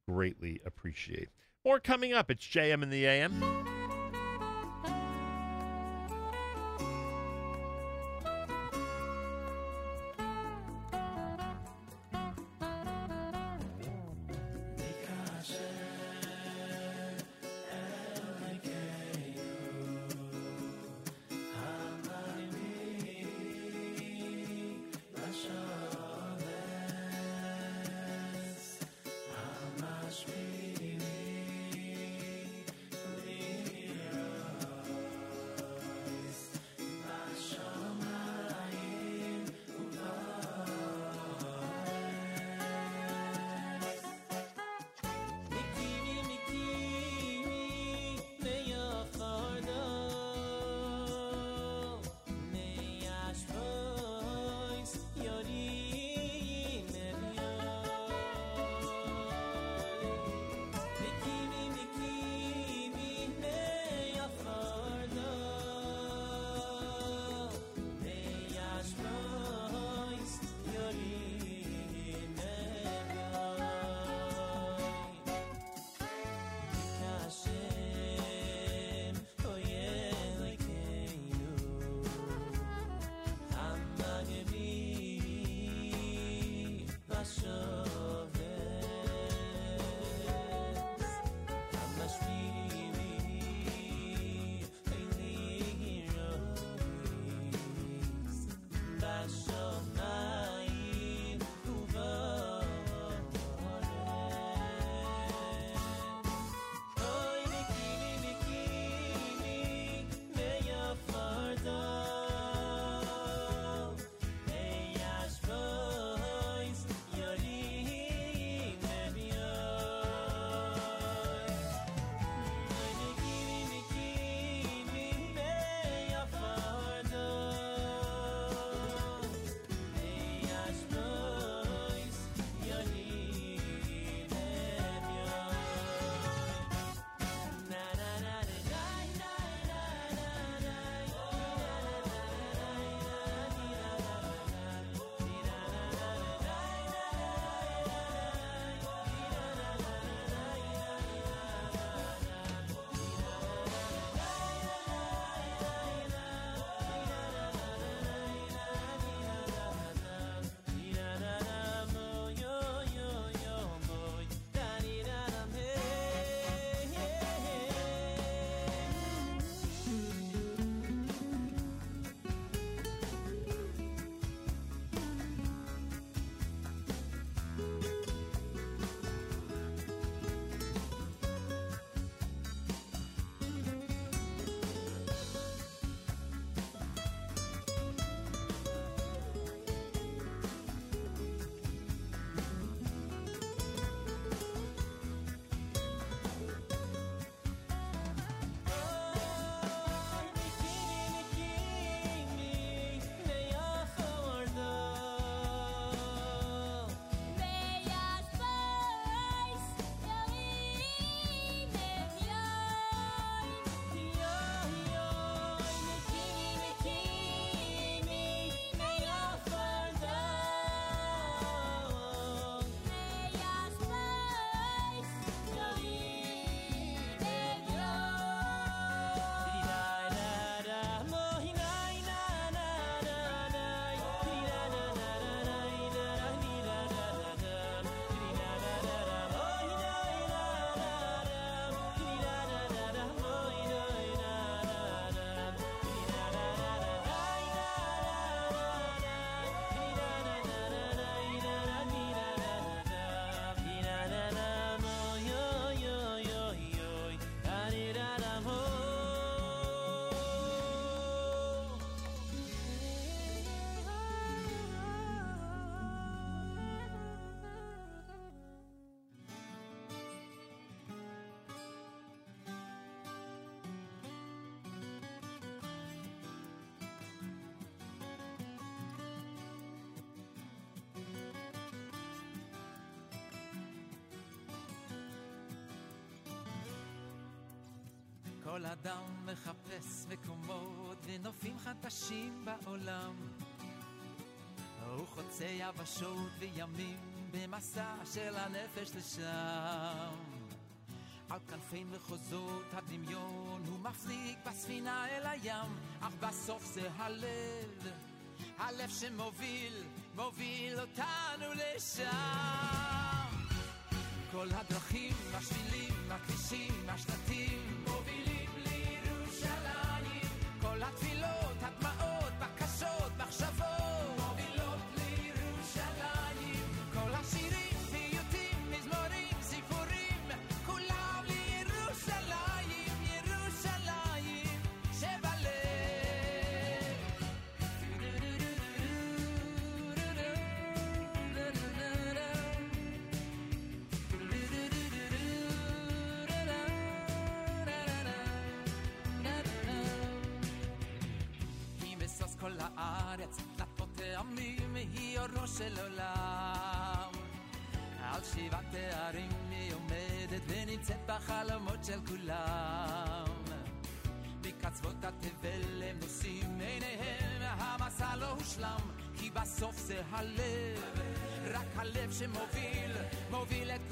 greatly appreciate. More coming up. It's JM in the AM. כל אדם מחפש מקומות ונופים חדשים בעולם. הוא חוצה יבשות וימים במסע של הנפש לשם. על כנפי מחוזות הדמיון הוא מפליג בספינה אל הים, אך בסוף זה הלב, הלב שמוביל, מוביל אותנו לשם. כל הדרכים, השבילים, הכבישים, השלטים, my pillow של עולם. על שבעת תארים היא עומדת ונמצאת בחלומות של כולם. מקצוות התבל הם נושאים עיניהם, המסע לא הושלם, כי בסוף זה הלב, רק הלב שמוביל, מוביל את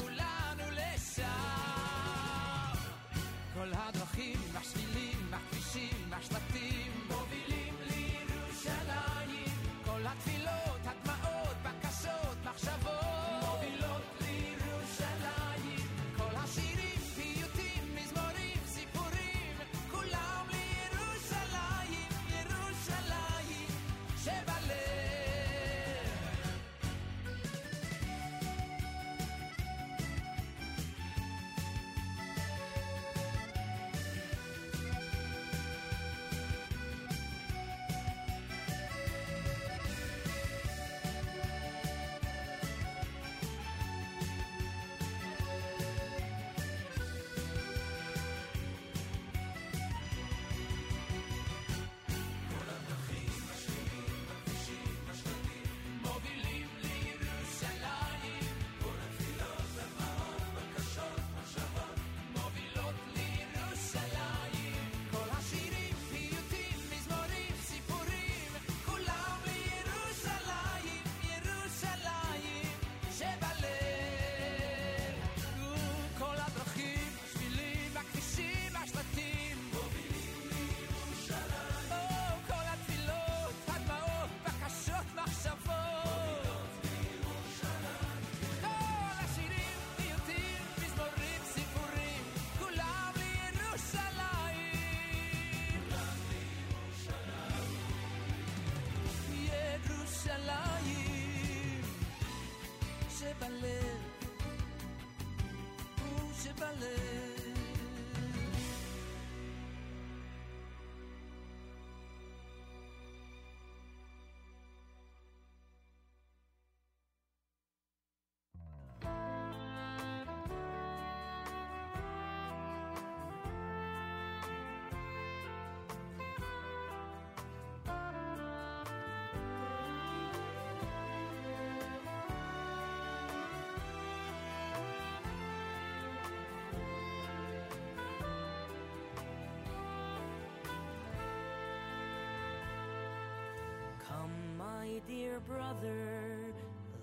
my dear brother,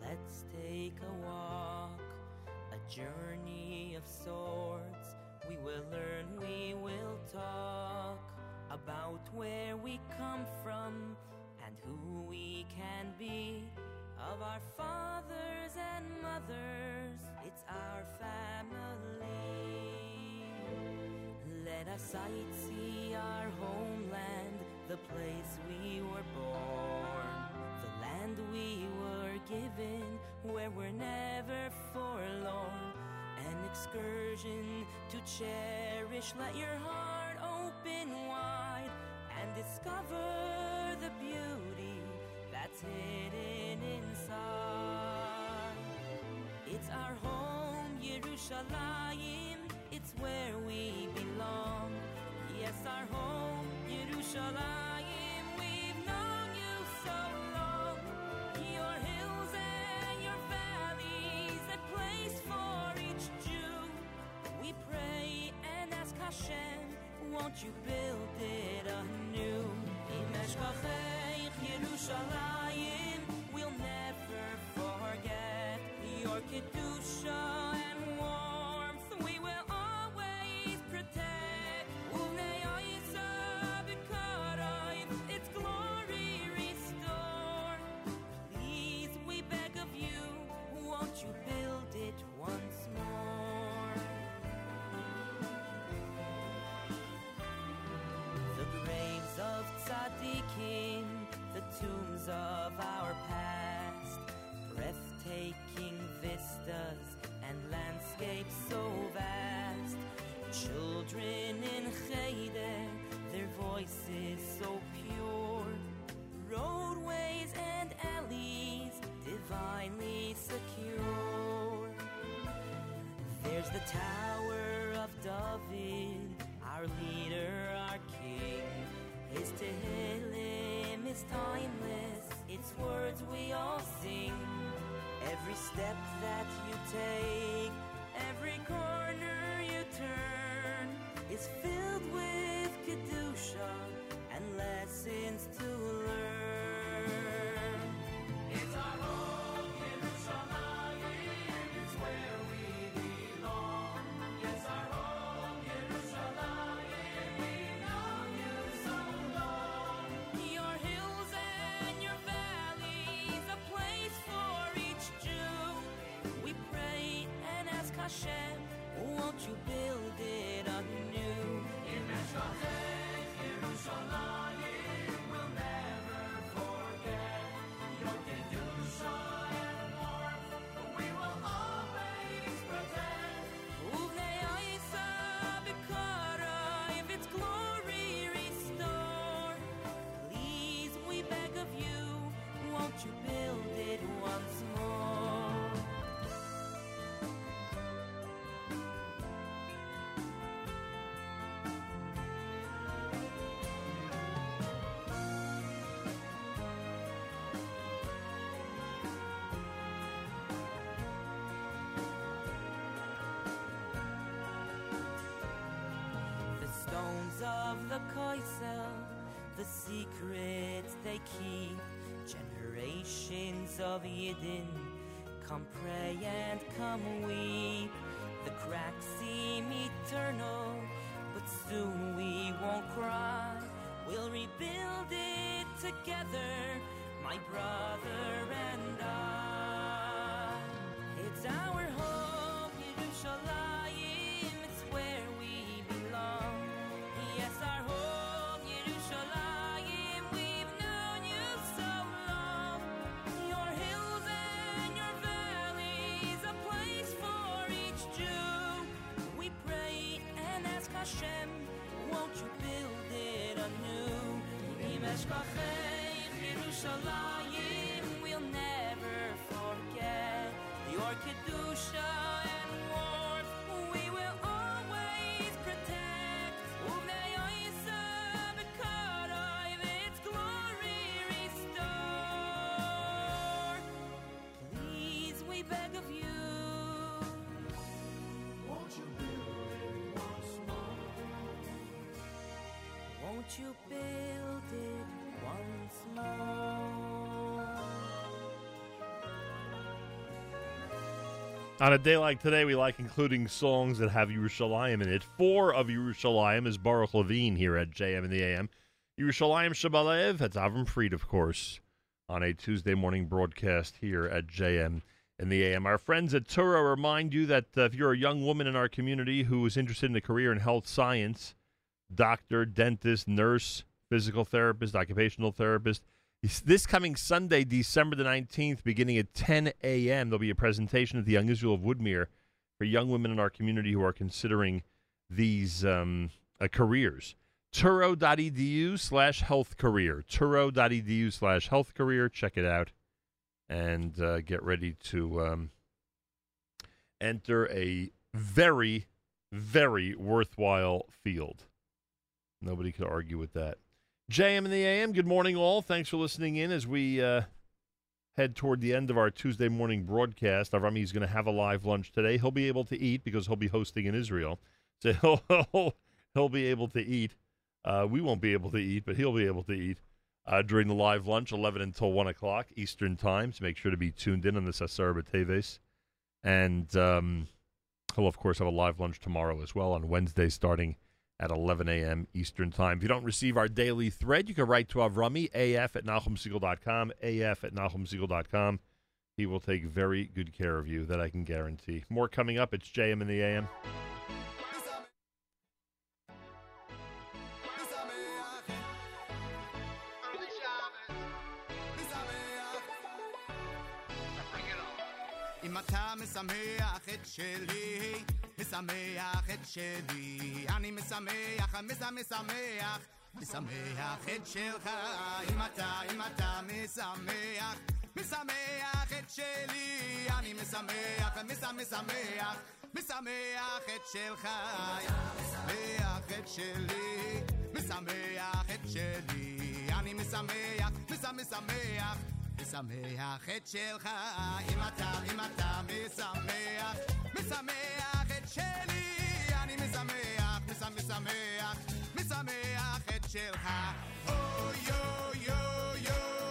let's take a walk, a journey of sorts. We will learn, we will talk about where we come from and who we can be, of our fathers and mothers. It's our family. Let us sight see our homeland, the place we were born, we were given, where we're never forlorn. An excursion to cherish, let your heart open wide and discover the beauty that's hidden inside. It's our home, Yerushalayim. It's where we belong. Yes, our home, Yerushalayim. Won't you build it anew? Yerushalayim, we'll never forget your kedusha vistas and landscapes so vast. Children in cheder, their voices so pure. Roadways and alleys divinely secure. There's the Tower of David, our leader, our king. His Tehillim is timeless, its words we all sing. Every step that take, you build of the Koisel, the secrets they keep. Generations of Yidden come pray and come weep. The cracks seem eternal, but soon we won't cry. We'll rebuild it together, my brother and I. It's our home, Yerushalayim, Im Eshkachech Yerushalayim, we'll never forget. Your kedusha On a day like today, we like including songs that have Yerushalayim in it. Four of Yerushalayim is Baruch Levine here at JM in the AM. Yerushalayim Shabalev, that's Avraham Fried, of course, on a Tuesday morning broadcast here at JM in the AM. Our friends at Touro remind you that uh, if you're a young woman in our community who is interested in a career in health science, doctor, dentist, nurse, physical therapist, occupational therapist, this coming Sunday, December the 19th, beginning at 10 a.m., there'll be a presentation at the Young Israel of Woodmere for young women in our community who are considering these um, uh, careers. Touro.edu slash health career. Touro.edu slash health career. Check it out and uh, get ready to um, enter a very, very worthwhile field. Nobody could argue with that. JM and the AM, good morning, all. Thanks for listening in as we uh, head toward the end of our Tuesday morning broadcast. Avrami is going to have a live lunch today. He'll be able to eat because he'll be hosting in Israel. So he'll, [LAUGHS] he'll be able to eat. Uh, we won't be able to eat, but he'll be able to eat uh, during the live lunch, 11 until 1 o'clock Eastern Time. So make sure to be tuned in on this Asar Teves. And um, he'll, of course, have a live lunch tomorrow as well on Wednesday starting at 11 a.m. Eastern Time. If you don't receive our daily thread, you can write to Avrami, af at NachumSegal.com, af at NachumSegal.com. He will take very good care of you, that I can guarantee. More coming up. It's JM in the AM. אם אתה משמח את שלי, משמח את שלי. אני משמח, מש- משמח, משמח את שלך. אם אתה, אם אתה משמח, משמח את שלי. אני משמח, מש- משמח, משמח את שלך. משמח את שלי, משמח את שלי. אני משמח, מש- משמח. משמח את שלך, אם אתה, אם אתה משמח, משמח את שלי, אני משמח, מש- משמח, משמח את שלך, אוי אוי אוי אוי,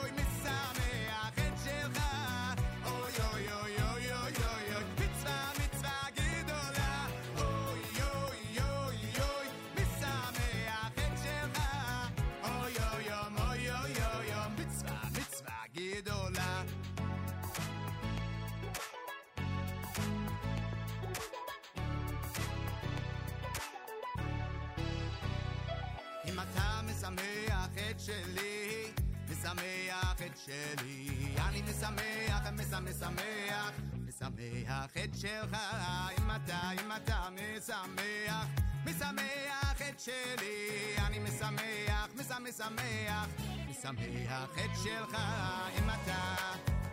שלי, משמח את שלי, אני משמח, מש- משמח, משמח את שלך, אם אתה, אם אתה משמח, משמח את שלי, אני משמח, מש- משמח, משמח את שלך, אם אתה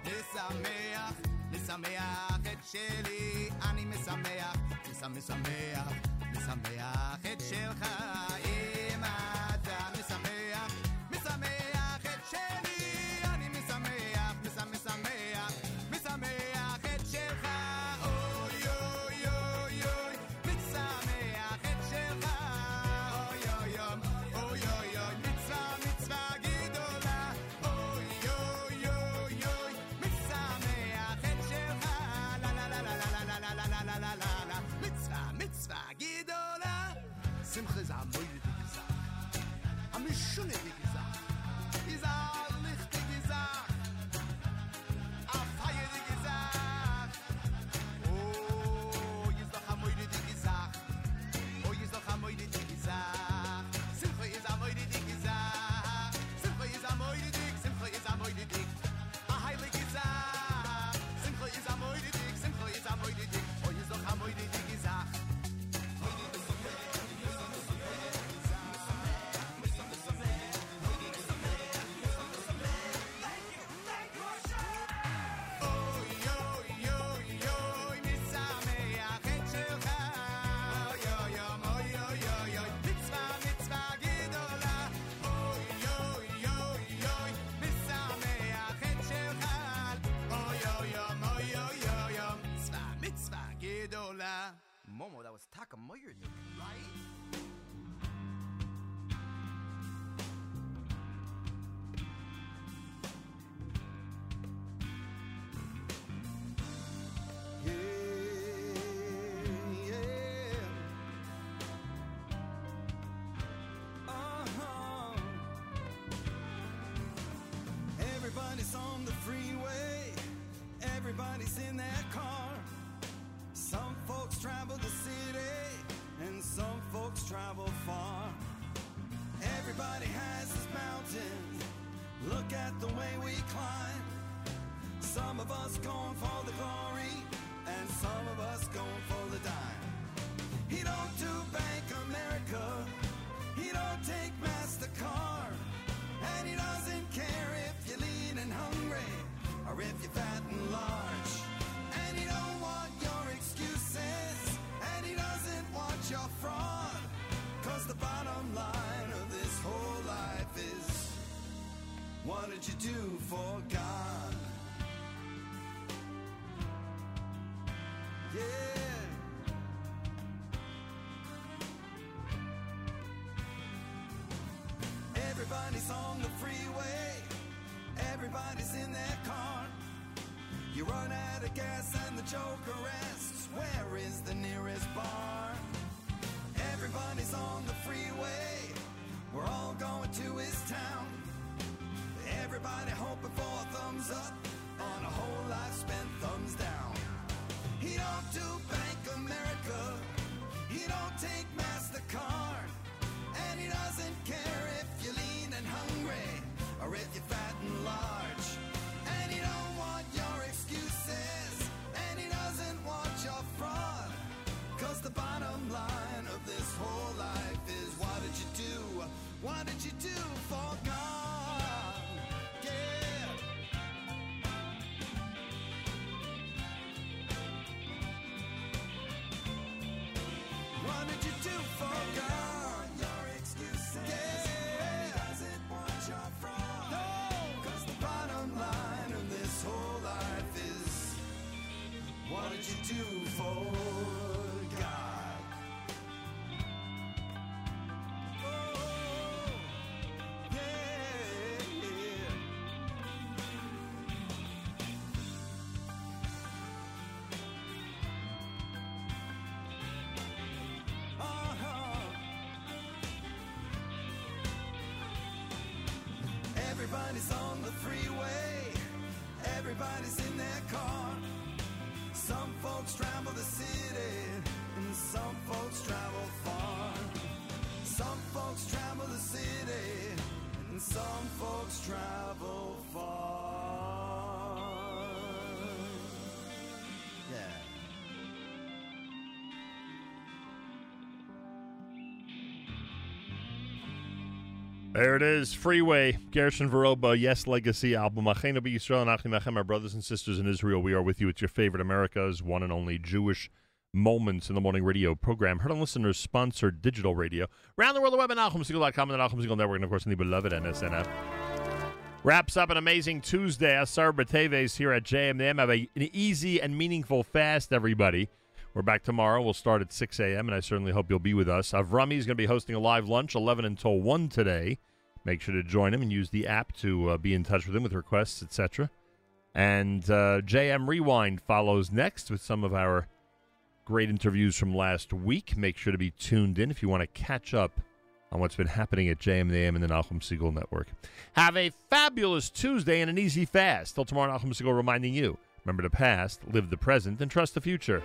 משמח, משמח את שלי, אני משמח, מש- משמח, משמח את שלך, אם Look at the way we climb. Some of us going for would you do for God? Yeah. Everybody's on the freeway, everybody's in their car. You run out of gas and the joker God? Everybody's on the freeway. Everybody's in their car. Some folks travel the city, and some folks travel far. Some folks travel the city, and some folks travel There it is, Freeway, Gershon Veroba, Yes Legacy album. Achenu Yisrael and Achim our brothers and sisters in Israel. We are with you. It's your favorite America's one and only Jewish Moments in the Morning radio program. Heard on listeners sponsored digital radio. Around the world, the web at NachumSegal.com and the Segal Network, and of course, in the beloved NSN app. Wraps up an amazing Tuesday. Asar B'Teves here at JMM. Have a, an easy and meaningful fast, everybody. We're back tomorrow. We'll start at 6 a.m., and I certainly hope you'll be with us. Avrami is going to be hosting a live lunch 11 until 1 today. Make sure to join him and use the app to uh, be in touch with him with requests, etc. And uh, JM Rewind follows next with some of our great interviews from last week. Make sure to be tuned in if you want to catch up on what's been happening at JM and the AM and the Nachum Segal Network. Have a fabulous Tuesday and an easy fast. Till tomorrow, Nachum Segal reminding you remember the past, live the present, and trust the future.